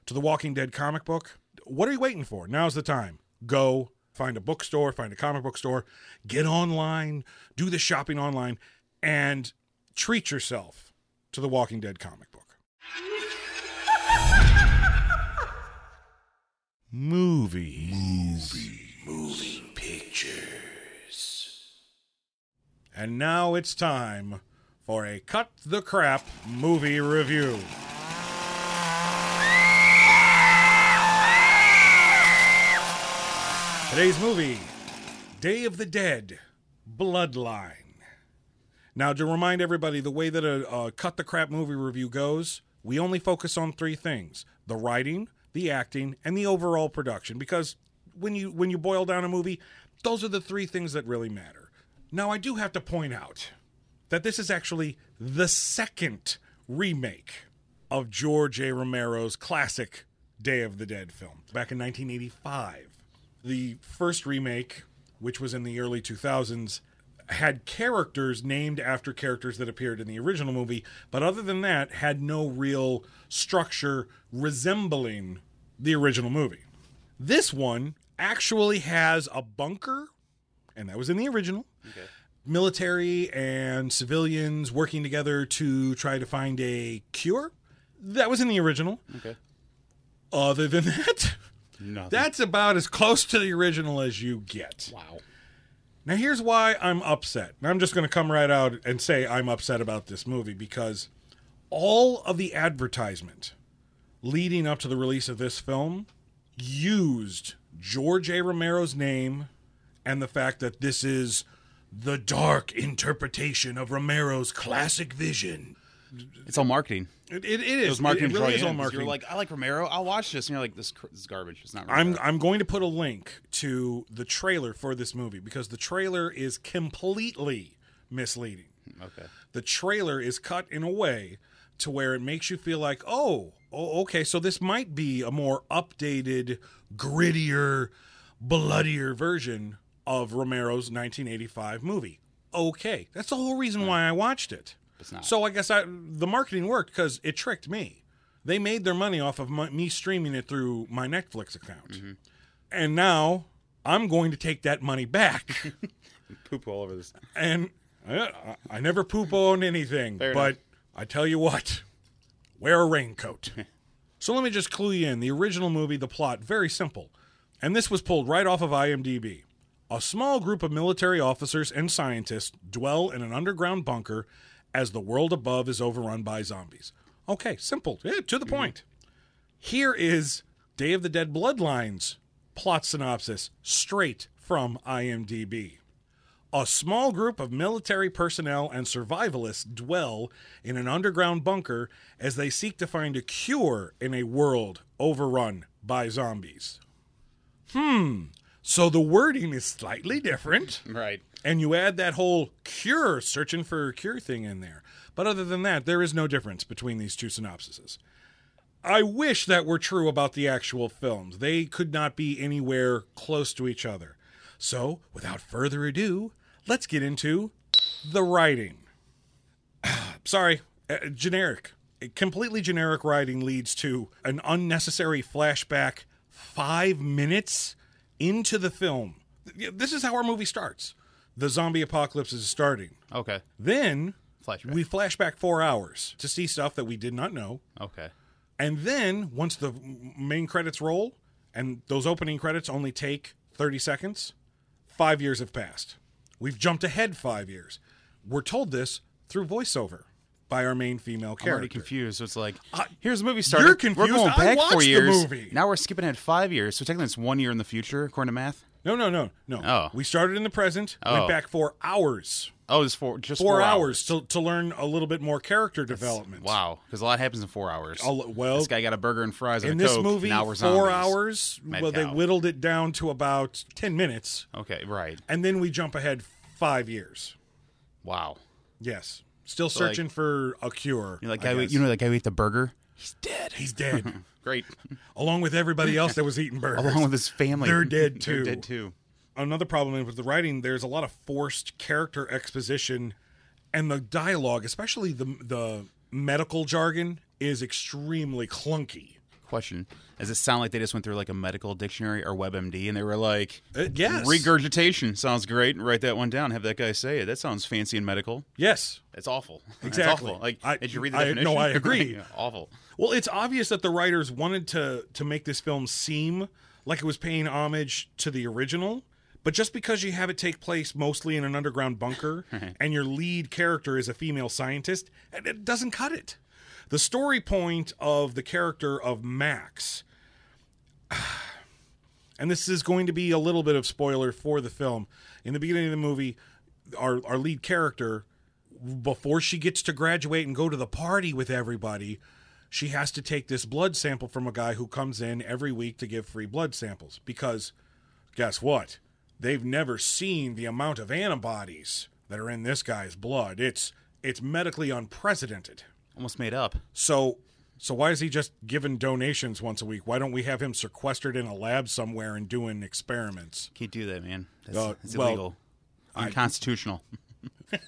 to the Walking Dead comic book, what are you waiting for? Now's the time. Go find a bookstore, find a comic book store, get online, do the shopping online, and treat yourself to the Walking Dead comic book. Movies. Moving pictures. And now it's time for a Cut the Crap movie review. Today's movie Day of the Dead Bloodline. Now, to remind everybody, the way that a, a Cut the Crap movie review goes, we only focus on three things the writing, the acting, and the overall production. Because when you when you boil down a movie, those are the three things that really matter. Now, I do have to point out that this is actually the second remake of George A. Romero's classic Day of the Dead film back in 1985. The first remake, which was in the early 2000s, had characters named after characters that appeared in the original movie, but other than that, had no real structure resembling the original movie. This one actually has a bunker, and that was in the original. Military and civilians working together to try to find a cure. That was in the original. Okay. Other than that, Nothing. that's about as close to the original as you get. wow. Now, here's why I'm upset. And I'm just going to come right out and say I'm upset about this movie because all of the advertisement leading up to the release of this film used George A. Romero's name and the fact that this is the dark interpretation of Romero's classic vision. It's all marketing. It, it, it It is. was marketing. It, really is all marketing. You're like, I like Romero. I'll watch this, and you're like, this, cr- this is garbage. It's not. I'm I'm going to put a link to the trailer for this movie because the trailer is completely misleading. okay. The trailer is cut in a way to where it makes you feel like, oh, oh okay, so this might be a more updated, grittier, bloodier version of Romero's 1985 movie. Okay, that's the whole reason why I watched it. It's not. So I guess I, the marketing worked because it tricked me. They made their money off of my, me streaming it through my Netflix account. Mm-hmm. And now I'm going to take that money back. Poop all over this. and I, I never poop on anything, Fair but enough. I tell you what, wear a raincoat. so let me just clue you in. The original movie, the plot, very simple. And this was pulled right off of IMDb. A small group of military officers and scientists dwell in an underground bunker as the world above is overrun by zombies. Okay, simple. Yeah, to the point. Here is Day of the Dead Bloodlines plot synopsis straight from IMDb. A small group of military personnel and survivalists dwell in an underground bunker as they seek to find a cure in a world overrun by zombies. Hmm. So the wording is slightly different Right. And you add that whole cure, searching for cure thing in there. But other than that, there is no difference between these two synopsises. I wish that were true about the actual films. They could not be anywhere close to each other. So, without further ado, let's get into the writing. Sorry, uh, generic. Completely generic writing leads to an unnecessary flashback five minutes into the film. This is how our movie starts. The zombie apocalypse is starting. Okay. Then Flashback. we flash back four hours to see stuff that we did not know. Okay. And then once the main credits roll, and those opening credits only take 30 seconds, five years have passed. We've jumped ahead five years. We're told this through voiceover by our main female I'm already character. confused. So it's like, I- here's the movie started. You're confused? We're going back four years. movie. Now we're skipping ahead five years. So technically, it's one year in the future, according to math. No, no, no, no. Oh. We started in the present, Oh. went back for hours. Oh, it's four just Four, four, hours, to, to learn a little bit more character development. Wow, because a lot happens in four hours. Lo- well, this guy got a burger and fries and in a this Coke. movie, now we're four zombies. hours. Mad well, they whittled it down to about 10 minutes, Okay, right. and then we jump ahead five years. Wow. Yes. Still So, like- searching for a cure. You know that guy? who- You know that guy who ate the burger? he's dead. He's dead. Great. Along with everybody else that was eating burgers. Along with his family, They're dead They're too. dead too. another problem with the writing there's a lot of forced character exposition and the dialogue especially the the medical jargon is extremely clunky Question: Does it sound like they just went through like a medical dictionary or WebMD and they were like, Uh, yes regurgitation sounds great. Write that one down. Have that guy say it. That sounds fancy and medical. yes It's awful. Exactly. It's awful. Like, I- did you read the I- definition? no, I agree. Yeah, awful. well it's obvious that the writers wanted to to make this film seem like it was paying homage to the original but just because you have it take place mostly in an underground bunker and your lead character is a female scientist it it doesn't cut it the story point of the character of max and this is going to be a little bit of spoiler for the film. In the beginning of the movie, our our lead character, before she gets to graduate and go to the party with everybody, she has to take this blood sample from a guy who comes in every week to give free blood samples. Because, guess what? They've never seen the amount of antibodies that are in this guy's blood. It's it's medically unprecedented. Almost made up. So so why is he just giving donations once a week? Why don't we have him sequestered in a lab somewhere and doing experiments? Can't do that, man. That's, Uh, it's well, illegal. Unconstitutional.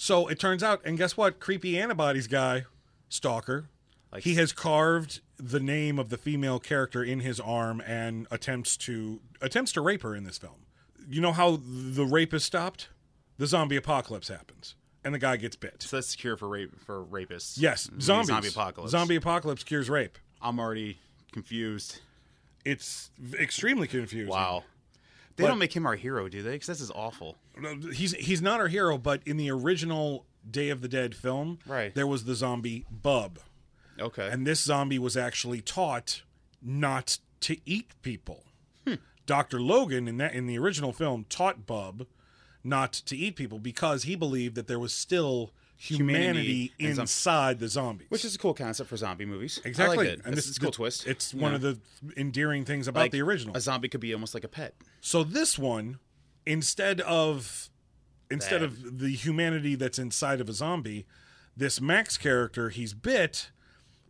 So it turns out, and guess what? Creepy antibodies guy, stalker, Like- he has carved the name of the female character in his arm and attempts to attempts to rape her in this film. You know how the rape is stopped? The zombie apocalypse happens, and the guy gets bit. So that's the cure for rape for rapists. Yes, zombies. Zombie apocalypse. Zombie apocalypse cures rape. I'm already confused. It's extremely confusing. Wow. They But- don't make him our hero, do they? Because this is awful. he's he's not our hero, but in the original Day of the Dead film, Right. there was the zombie Bub, Okay. and this zombie was actually taught not to eat people. Hmm. Doctor Logan in that in the original film taught Bub not to eat people because he believed that there was still humanity, Humanity inside the zombies. Which is a cool concept for zombie movies. exactly, like and this, this is a cool twist. It's one know? of the endearing things about like the original. A zombie could be almost like a pet. So this one, instead of instead Bad. of the humanity that's inside of a zombie, this Max character, he's bit,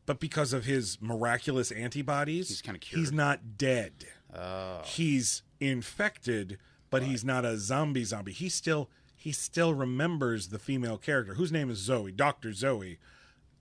but because of his miraculous antibodies, He's kinda cured. He's not dead. Oh. He's infected, but he's not a zombie zombie. He still he still remembers the female character whose name is Zoe, Doctor Zoe,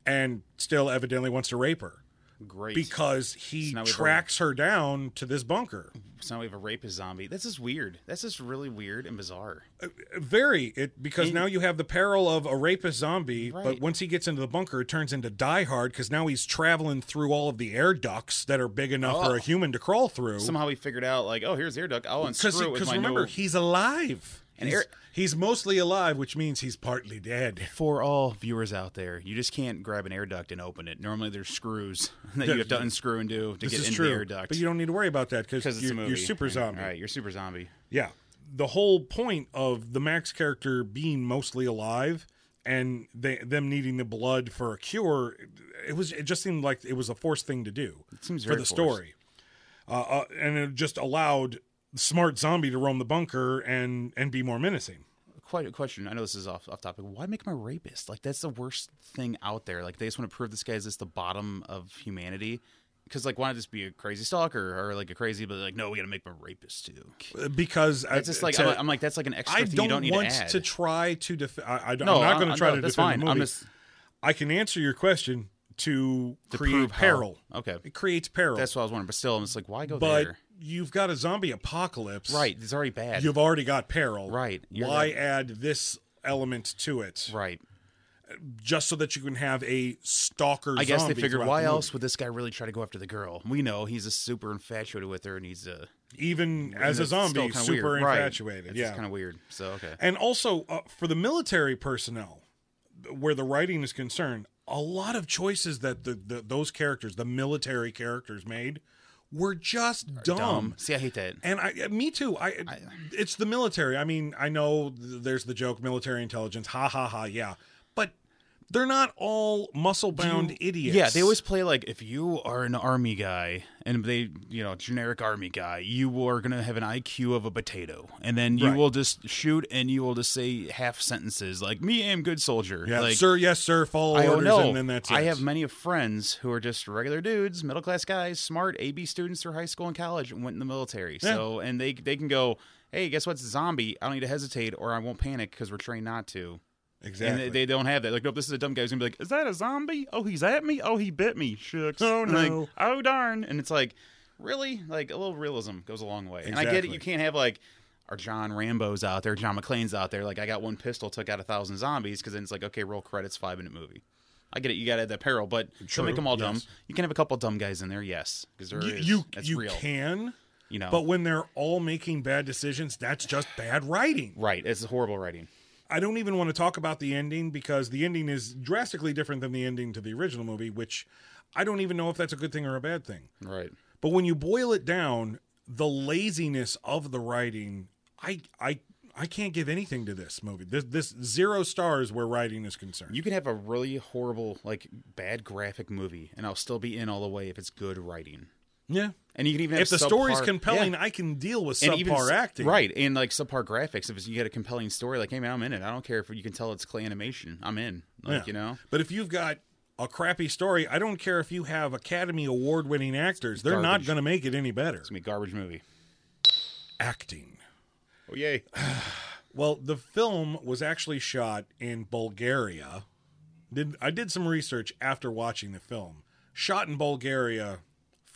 and still evidently wants to rape her Great. because he So have a- tracks her down to this bunker. so now we have a rapist zombie. This is weird. This is really weird and bizarre. Uh, very it because And- now you have the peril of a rapist zombie, but once he gets into the bunker, it turns into Die Hard because now he's traveling through all of the air ducts that are big enough for a Oh. human to crawl through. Somehow he figured out, like, oh, here's the air duct. I'll Because unscrew it with my remember, no- he's alive. And he's, air- he's mostly alive, which means he's partly dead. For all viewers out there, you just can't grab an air duct and open it. Normally, there's screws that you have to unscrew and do to This get into true, the air duct. but you don't need to worry about that because it's you're, you're super zombie. Right, you're super zombie. Yeah. The whole point of the Max character being mostly alive and they, them needing the blood for a cure, it was it just seemed like it was a forced thing to do It seems for the forced. story. Uh, uh, and it just allowed smart zombie to roam the bunker and and be more menacing. Quite a question. I know this is off off topic. Why make him a rapist? Like that's the worst thing out there. Like they just want to prove this guy is just the bottom of humanity. Because like, why not just be a crazy stalker or like a crazy? But like, no, we got to make him a rapist too. Uh, Because It's just like to- I'm, I'm like that's like an extra I thing don't, you don't need want to add. to try to defend. I, I, no, I'm not going to try no, to defend fine. the movie. Just I can answer your question to, to create prove how- peril. Okay, It creates peril. that's what I was wondering. But still, I'm just like, why go but there? You've got a zombie apocalypse. Right, it's already bad. You've already got peril. Right, you're Why right. add this element to it? right. Just so that you can have a stalker I guess they figured why the else would this guy really try to go after the girl? We know he's a super infatuated with her and he's a Even as a zombie, super weird. Right. infatuated. It's yeah. kind of weird. So okay, And also uh, for the military personnel, where the writing is concerned, a lot of choices that the, the those characters, the military characters, made were just dumb. See, I hate that. And I, me too. I, it's the military. I mean, I know th- there's the joke, military intelligence. Ha ha ha. Yeah, they're not all muscle bound idiots. Yeah, they always play like if you are an army guy and they, you know, generic army guy, you are gonna have an IQ of a potato, and then you Right. will just shoot and you will just say half sentences like "Me am good soldier." Yeah, like, sir. Yes, sir. Follow I don't orders, know. and then that's it. I have many of friends who are just regular dudes, middle class guys, smart AB students through high school and college, and went in the military. So, and they they can go, hey, guess what's a zombie? I don't need to hesitate, or I won't panic because we're trained not to. Exactly. And they, they don't have that. Like, nope, this is a dumb guy who's gonna be like, is that a zombie? Oh, he's at me. Oh, he bit me. Shucks. Oh, And like, no. oh darn. And it's like, really? Like a little realism goes a long way. And I get it. You can't have like. Our John Rambo's out there, John McClane's out there. Like I got one pistol, took out a thousand zombies, because then it's like, okay, roll credits, five minute movie. I get it. You got to add that peril, but True, don't make them all dumb. yes. You can have a couple dumb guys in there, yes, because there you is. you, you real. can, you know, but when they're all making bad decisions, that's just bad writing. right? It's horrible writing. I don't even want to talk about the ending because the ending is drastically different than the ending to the original movie, which I don't even know if that's a good thing or a bad thing. Right. But when you boil it down, the laziness of the writing, I I I can't give anything to this movie. This this zero stars where writing is concerned. You can have a really horrible, like bad graphic movie, and I'll still be in all the way if it's good writing. Yeah. And you can even have If the story's compelling, yeah. I can deal with and subpar even acting. right? And like subpar graphics. If you get a compelling story, like hey man, I'm in it. I don't care if you can tell it's clay animation. I'm in. Like Yeah. you know, But if you've got a crappy story, I don't care if you have Academy Award winning actors. They're not going to make it any better. it's gonna be a garbage movie. Acting. Oh yay! Well, the film was actually shot in Bulgaria. Did I did some research after watching the film. Shot in Bulgaria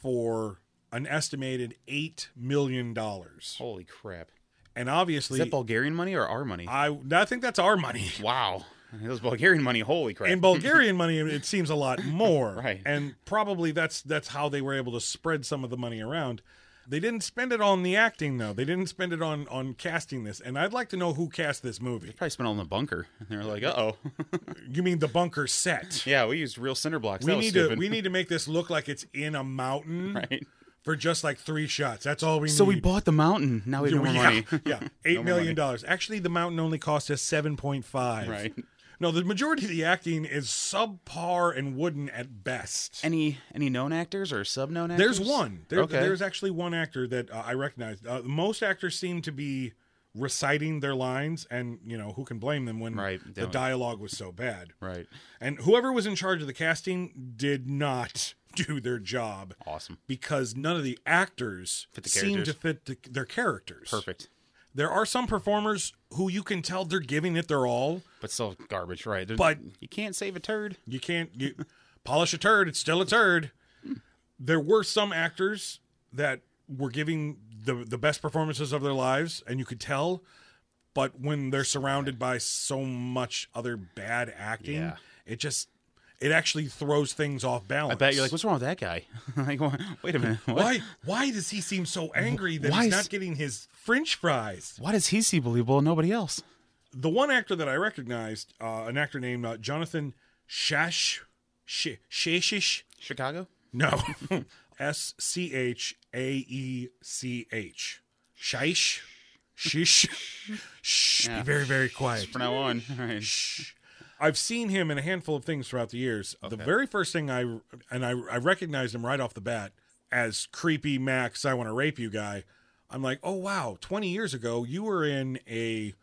for an estimated eight million dollars, Holy crap! and Is obviously, that Bulgarian money or our money? I I think that's our money. wow, it was Bulgarian money. Holy crap! In Bulgarian money, it seems a lot more, Right. And probably that's that's how they were able to spread some of the money around. They didn't spend it on the acting though. They didn't spend it on on casting this. And I'd like to know who cast this movie. Probably spent all in the bunker. And they're like, uh oh. You mean the bunker set? yeah, we used real cinder blocks. we That need to we need to make this look like it's in a mountain right. for just like three shots. That's all we So need. we bought the mountain. Now we have no more yeah, money. yeah, eight more million dollars. Actually, the mountain only cost us seven point five. Right. No, the majority of the acting is subpar and wooden at best. Any any known actors or sub known actors? There's one. There, okay. There's actually one actor that uh, I recognize. Uh, most actors seem to be reciting their lines, and you know who can blame them when Right, the dialogue was so bad. right. And whoever was in charge of the casting did not do their job Awesome. because none of the actors Fit the seem to fit the, their characters. Perfect. There are some performers who you can tell they're giving it their all. But still garbage, right? There's- But- you can't save a turd. You can't you polish a turd; it's still a turd. There were some actors that were giving the the best performances of their lives, and you could tell. But when they're surrounded by so much other bad acting, Yeah. it just it actually throws things off balance. I bet you're like, what's wrong with that guy? like, wait a minute. What? why why does he seem so angry that Why he's is- not getting his French fries? Why does he seem believable and nobody else? the one actor that I recognized, uh, an actor named uh, Jonathan Shash, Sh- Shashish, Chicago? no, S C H A E C H, Shish, Shish, Shh, Yeah. be very very quiet. From now on. Right. Shh. I've seen him in a handful of things throughout the years. The very first thing I and I, I recognized him right off the bat as creepy Max. I want to rape you guy. I'm like, oh wow, 20 years ago you were in a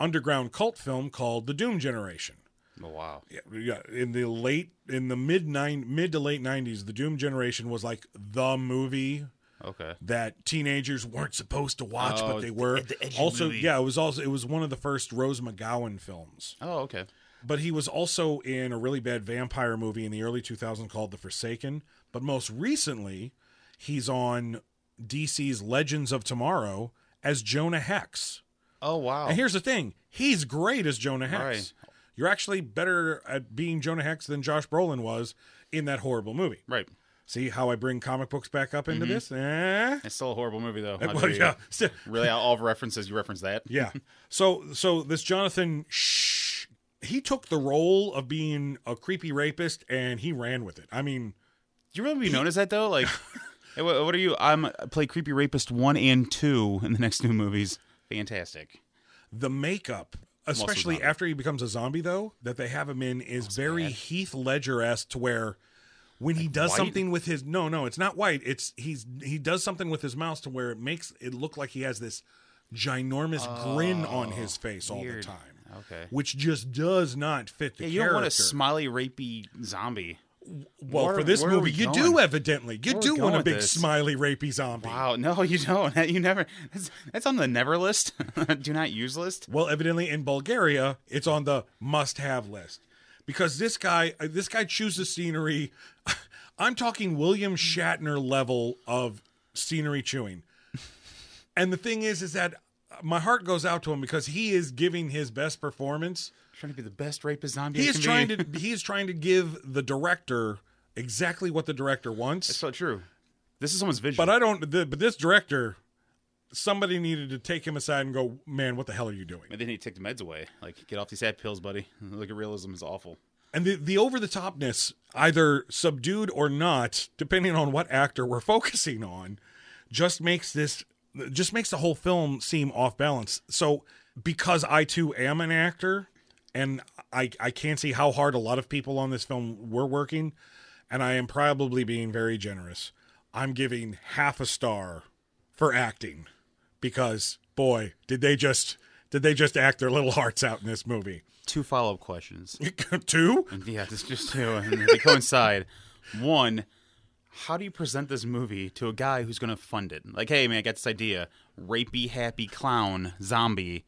underground cult film called The Doom Generation. Oh, wow. Yeah, yeah, in the late in the mid nine mid to late 90s, The Doom Generation was like the movie Okay. that teenagers weren't supposed to watch, Oh, but they were. the edgy also, movie. yeah, it was also it was one of the first Rose McGowan films. Oh, okay. But he was also in a really bad vampire movie in the early 2000s called The Forsaken. But most recently, he's on DC's Legends of Tomorrow as Jonah Hex. Oh, wow. And here's the thing he's great as Jonah Hex. Right. You're actually better at being Jonah Hex than Josh Brolin was in that horrible movie. right. See how I bring comic books back up into this? Eh? It's still a horrible movie, though. Well, yeah. Really, all of references, you reference that? Yeah. So so this Jonathan he took the role of being a creepy rapist and he ran with it. I mean, do You really be known as that, though? Like, Hey, what, what are you? I'm I play creepy rapist one and two in the next two movies. Fantastic. The makeup, especially after he becomes a zombie, though, that they have him in is very Heath Ledger esque to where when he does white? something with his no, no, it's not white. It's he's he does something with his mouth to where it makes it look like he has this ginormous grin on his oh, face all the Oh, time. Okay. Which just does not fit the Yeah, you character. don't want a smiley, rapey zombie. well, Where- for this movie, you going? do evidently. You Where do want a big this? smiley rapey zombie. Wow, no, you don't. You never. That's, that's on the never list. do not use list. Well, evidently in Bulgaria, it's on the must-have list because this guy, uh, this guy chooses scenery. I'm talking William Shatner level of scenery chewing. And the thing is, is that my heart goes out to him because he is giving his best performance. Trying to be the best rapist zombie. He is trying to, he is trying to give the director exactly what the director wants. It's so true. This is someone's vision. But I don't. The, but this director, somebody needed to take him aside and go, "Man, what the hell are you doing?" And then he took the meds away. Like, get off these sad pills, buddy. Look at realism is awful. And the, the over the topness, either subdued or not, depending on what actor we're focusing on, just makes this just makes the whole film seem off balance. So because I too am an actor and I I can't see how hard a lot of people on this film were working, and I am probably being very generous. I'm giving half a star for acting because boy, did they just did they just act their little hearts out in this movie. Two follow up questions. Two? Yeah, this just two, and they coincide. One, how do you present this movie to a guy who's going to fund it? Like, hey, man, I got this idea: rapey, happy clown zombie.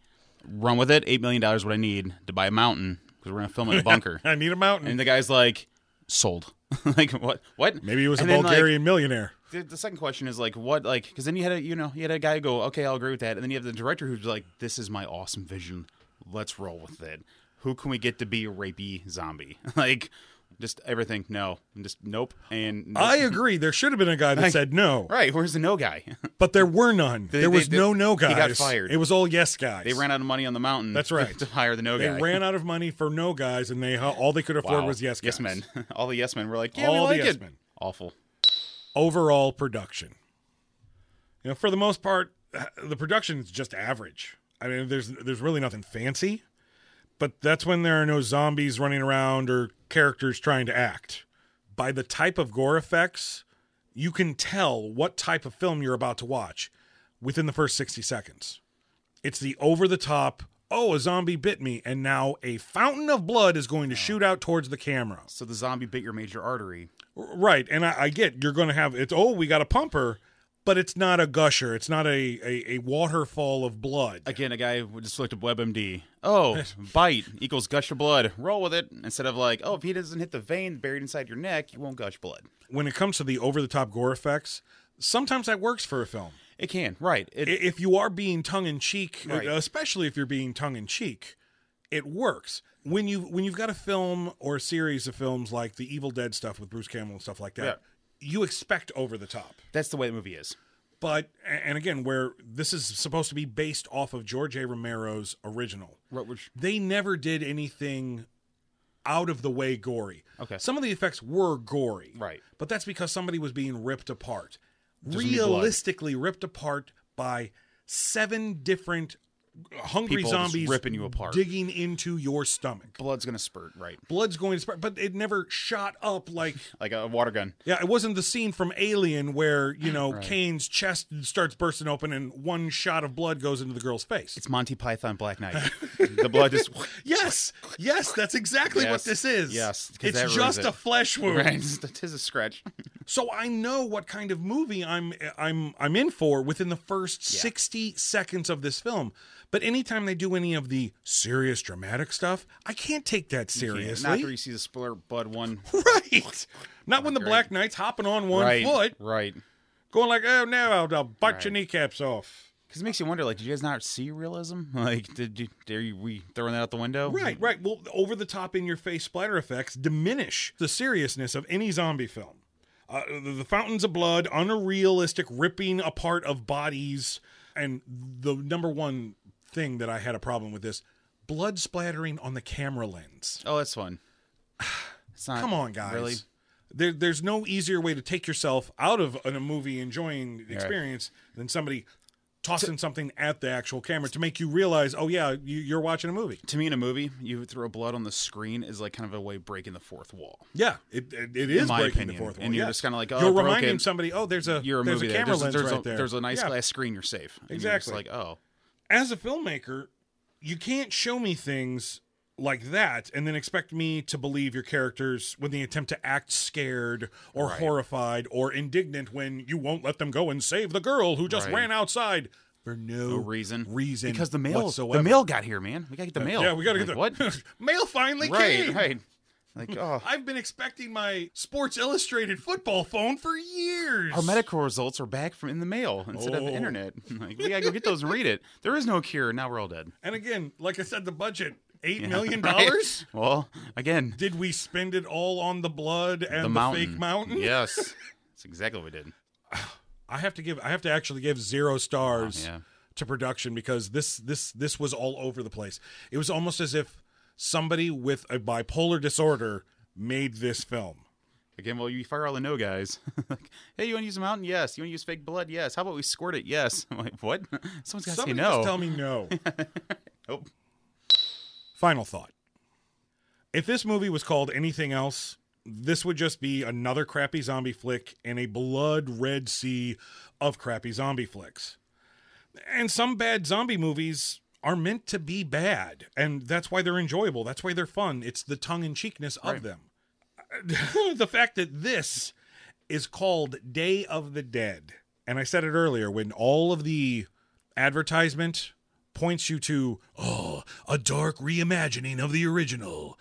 Run with it. Eight million dollars, what I need to buy a mountain because we're going to film in a bunker. I need a mountain. and the guy's like, sold. like what? What? Maybe he was And a then, like, Bulgarian millionaire. the, the second question is like what like because then you had a you know you had a guy go okay I'll agree with that and then you have the director who's like this is my awesome vision let's roll with it who can we get to be a rapey zombie like just everything no And just nope and I agree. There should have been a guy that said no, right where's the no guy but there were none. They- there was they- no no he got fired. It was all yes guys. they ran out of money on the mountain That's right. to hire the no They guy ran out of money for no guys, and they all they could afford Wow. was yes guys. yes men all the yes men were like yeah All the we like yes it men. awful Overall production, you know, for the most part, the production is just average. I mean, there's there's really nothing fancy, but that's when there are no zombies running around or characters trying to act. By the type of gore effects, you can tell what type of film you're about to watch within the first 60 seconds. It's the over the top, oh, a zombie bit me, and now a fountain of blood is going to shoot out towards the camera. so the zombie bit your major artery Right, and I, I get you're going to have it's. Oh, we got a pumper, but it's not a gusher. It's not a a, a waterfall of blood. Again, a guy just looked at WebMD. Oh, bite equals gush of blood. Roll with it. Instead of like, oh, if he doesn't hit the vein buried inside your neck, you won't gush blood. When it comes to the over the top gore effects, sometimes that works for a film. It can, right? It, If you are being tongue in cheek, uh, Right. especially if you're being tongue in cheek, it works. When you when you've got a film or a series of films like the Evil Dead stuff with Bruce Campbell and stuff like that, you expect over the top. that's the way the movie is. But and again, where this is supposed to be based off of George A. Romero's original, Right, which- they never did anything out of the way gory. Okay. some of the effects were gory, Right. But that's because somebody was being ripped apart, blood. realistically ripped apart by seven different hungry People zombies ripping you apart. digging into your stomach. Blood's gonna spurt, right? Blood's going to spurt, but it never shot up like Like a water gun. yeah, it wasn't the scene from Alien where, you know, Right. Kane's chest starts bursting open and one shot of blood goes into the girl's face. It's Monty Python Black Knight. the blood just yes, yes, that's exactly what this is. Yes, It's that just it. a flesh wound. right. It's, it's a scratch. So I know what kind of movie I'm I'm I'm in for within the first Yeah. 60 seconds of this film. But anytime they do any of the serious dramatic stuff, I can't take that seriously. Not after you see the splur bud one. right. Not when the Great. Black Knight's hopping on one right. foot, Right. going like, "Oh, now I'll, I'll bite Right. your kneecaps off." Because it makes you wonder, like, did you guys not see realism? Like, did you, dare you, we throwing that out the window? Right, right. Well, over the top in your face splatter effects diminish the seriousness of any zombie film. Uh, the, fountains of blood, unrealistic ripping apart of bodies, and the number one thing that I had a problem with this blood splattering on the camera lens. Oh, that's fun. It's not. Come on, guys. Really? There, there's no easier way to take yourself out of a movie enjoying the experience than somebody tossing something at the actual camera to make you realize, oh yeah, you, you're watching a movie. To me, in a movie, you throw blood on the screen is like kind of a way of breaking the fourth wall. Yeah, it, it, it is my breaking opinion. the fourth wall. And you're yeah. just kinda like, oh, you're reminding somebody, oh, there's a You're a there's movie a there. camera There's, lens there's right a, there. There's a nice Yeah. glass screen. You're safe. And you're Exactly. like, oh, As a filmmaker, you can't show me things like that and then expect me to believe your characters when they attempt to act scared or Right. horrified or indignant when you won't let them go and save the girl who just Right. ran outside for no, no reason. reason because the mail. whatsoever. The mail got here, man. We gotta get the uh, mail. Yeah, we got to get Like, the what? mail finally right, came. right. Like, oh, I've been expecting my Sports Illustrated football phone for years. our medical results are back from in the mail instead of Oh. the internet. Like, we gotta go get those and read it. There is no cure. Now we're all dead. And again, like I said, the budget eight Yeah, million right. dollars. Well, again, Did we spend it all on the blood and the the, fake mountain? Yes, that's exactly what we did. I have to give. I have to actually give zero stars Oh, yeah. to production because this this this was all over the place. It was almost as if somebody with a bipolar disorder made this film. Again, well, you fire all the no guys. like, hey, you want to use a mountain? Yes. You want to use fake blood? Yes. How about we squirt it? Yes. I'm like, what? Someone's got to say no. just tell me no. Nope. Oh. Final thought. If this movie was called anything else, this would just be another crappy zombie flick in a blood red sea of crappy zombie flicks. And some bad zombie movies are meant to be bad, and that's why they're enjoyable. That's why they're fun. It's the tongue in cheekness of them. the fact that this is called Day of the Dead, and I said it earlier when all of the advertisement points you to, oh, a dark reimagining of the original,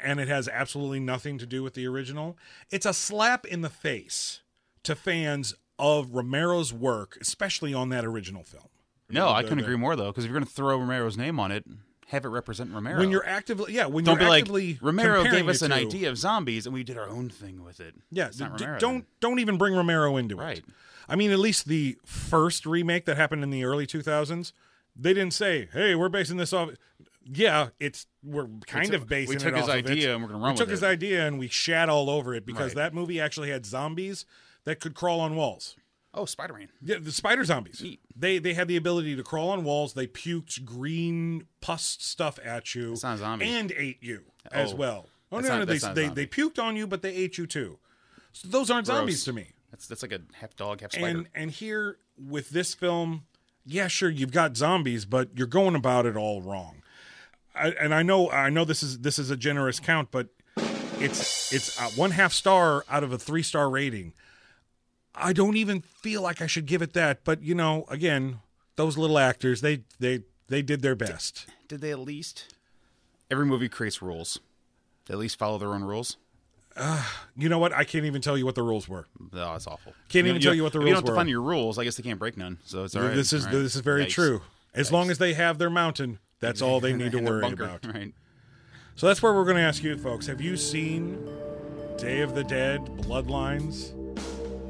and it has absolutely nothing to do with the original. It's a slap in the face to fans of Romero's work, especially on that original film. No, I The- couldn't the- agree more though. Because if you're going to throw Romero's name on it, have it represent Romero. When you're actively, yeah, when don't you're like actively Romero gave us an to- idea of zombies and we did our own thing with it. Yeah, It's not d- Romero don't then. don't even bring Romero into it. Right. I mean, at least the first remake that happened in the early 2000s, they didn't say, "Hey, we're basing this off." Yeah, it's we're kind took- of basing. we it took his of it. idea and we're gonna run We took his it. idea and we shat all over it because Right. that movie actually had zombies that could crawl on walls. Oh, Spider Man. Yeah, the spider zombies. Neat. They they had the ability to crawl on walls. They puked green pus stuff at you That's not a zombie. and ate you as Oh. well. Oh no, not- no, they that's not a they, they puked on you, but they ate you too. So those aren't zombies to me. That's that's like a half dog, half spider. And and here with this film, yeah, sure, you've got zombies, but you're going about it all wrong. I, and I know I know this is this is a generous count, but it's it's uh, one half star out of a three star rating. I don't even feel like I should give it that, but you know, again, those little actors, they they they did their best. did they at least? Every movie creates rules. They at least follow their own rules. You know what? I can't even tell you what the rules were. No, that's awful. Can't even tell you what the if You don't have to find your rules. I guess they can't break none. So it's all right. this is right. this is very Yikes. true. As long as they have their mountain, that's all they need to worry bunker, about. Right. So that's where we're going to ask you, folks. Have you seen Day of the Dead, Bloodlines?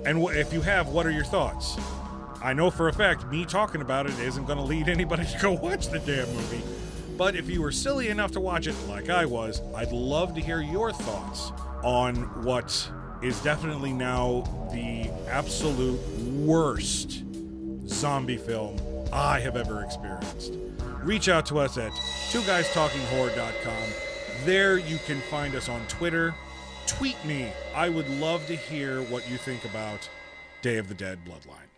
And wh- if you have, what are your thoughts? I know for a fact me talking about it isn't going to lead anybody to go watch the damn movie. But if you were silly enough to watch it like I was, I'd love to hear your thoughts on what is definitely now the absolute worst zombie film I have ever experienced. Reach out to us at twoguystalkinghorror.com. There you can find us on Twitter. Tweet me. I would love to hear what you think about Day of the Dead Bloodline.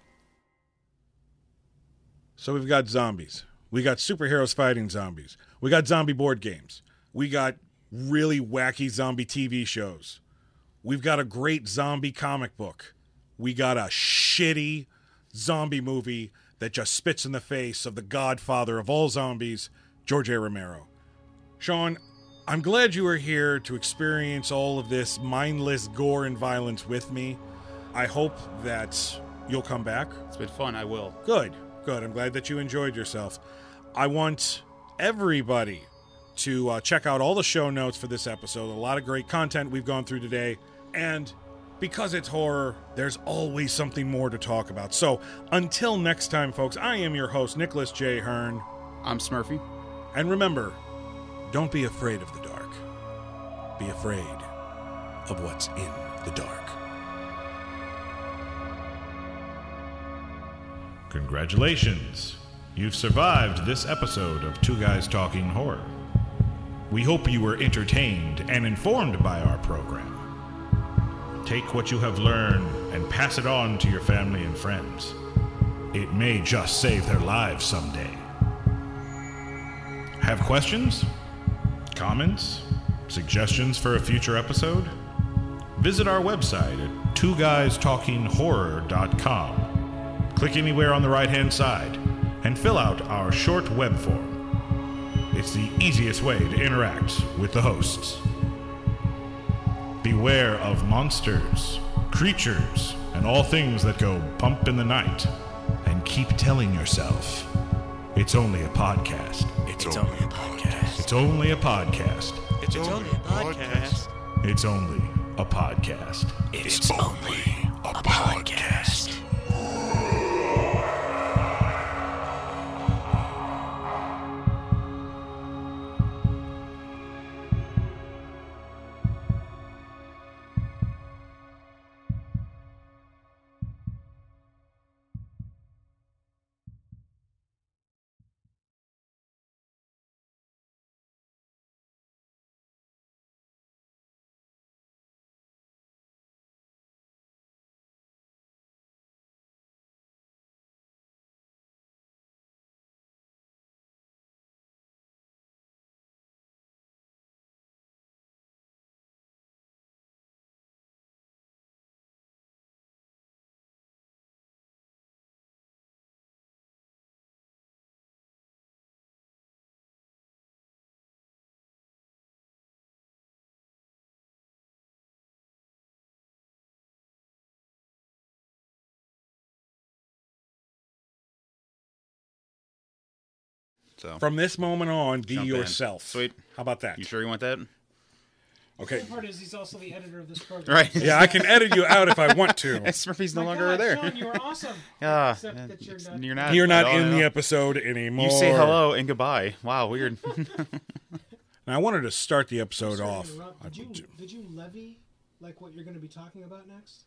So we've got zombies. We got superheroes fighting zombies. We got zombie board games. We got really wacky zombie TV shows. We've got a great zombie comic book. We got a shitty zombie movie that just spits in the face of the godfather of all zombies, George A. Romero. Sean, I'm glad you were here to experience all of this mindless gore and violence with me. I hope that you'll come back. It's been fun. I will. Good, good. I'm glad that you enjoyed yourself. I want everybody to uh, check out all the show notes for this episode. A lot of great content we've gone through today. And because it's horror, there's always something more to talk about. So until next time, folks, I am your host, Nicholas J. Hearn. I'm Smurfy. And remember, don't be afraid of the dark, be afraid of what's in the dark. Congratulations! You've survived this episode of Two Guys Talking Horror. We hope you were entertained and informed by our program. Take what you have learned and pass it on to your family and friends. It may just save their lives someday. Have questions? Comments? Suggestions for a future episode? Visit our website at twoguystalkinghorror.com. Click anywhere on the right hand side and fill out our short web form. It's the easiest way to interact with the hosts. Beware of monsters, creatures, and all things that go bump in the night. And keep telling yourself it's only a podcast. It's, only a podcast. It's only a podcast. It's only a podcast. It's only a podcast. It's only a podcast. So From this moment on, be Jump in. yourself. Sweet. How about that? you sure you want that? Okay. The part is he's also the editor of this program. Right. Yeah, I can edit you out if I want to. Smurfy's no My longer God, there. Sean, you were awesome. Ah, Except man, that you're not. you're not. You're not at all, in the no. episode anymore. You say hello and goodbye. Wow, weird. Now, I wanted to start the episode Sorry to off. interrupt. Did you did you levy like what you're going to be talking about next?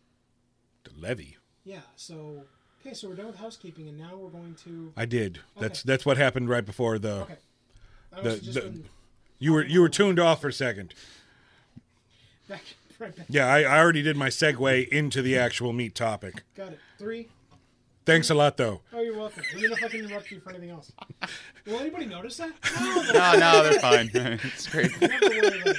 The levy. Yeah. So okay, so we're done with housekeeping, and now we're going to. I did. That's Okay. that's what happened right before the. Okay. I The- was just the- been You were you were tuned off for a second. back right back. Yeah, I, I already did my segue into the actual meat topic. Got it. Three. Thanks a lot, though. Oh, you're welcome. Let me know if I can interrupt you for anything else. Will anybody notice that? No, no. no, no, they're fine. it's great. Never worry about it.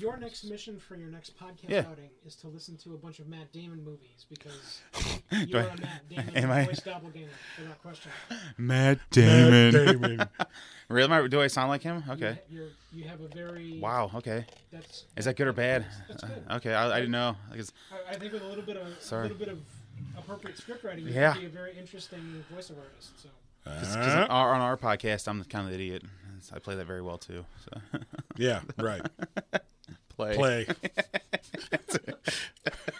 Your next mission for your next podcast Yeah. outing is to listen to a bunch of Matt Damon movies because you're I- a Matt Damon am I- voice doppelganger, without question. Matt Damon. Really? Am I- Do I sound like him? Okay. You're, you have a very Wow. Okay. That's Is that good or bad? That's good. Uh, okay, I, I didn't know. I guess I, I think with a little bit of Sorry. a little bit of appropriate script writing, you Yeah. could be a very interesting voiceover artist. So Because Uh, our, on our podcast, I'm the kind of the idiot. I play that very well too. So yeah, right. Play. Play.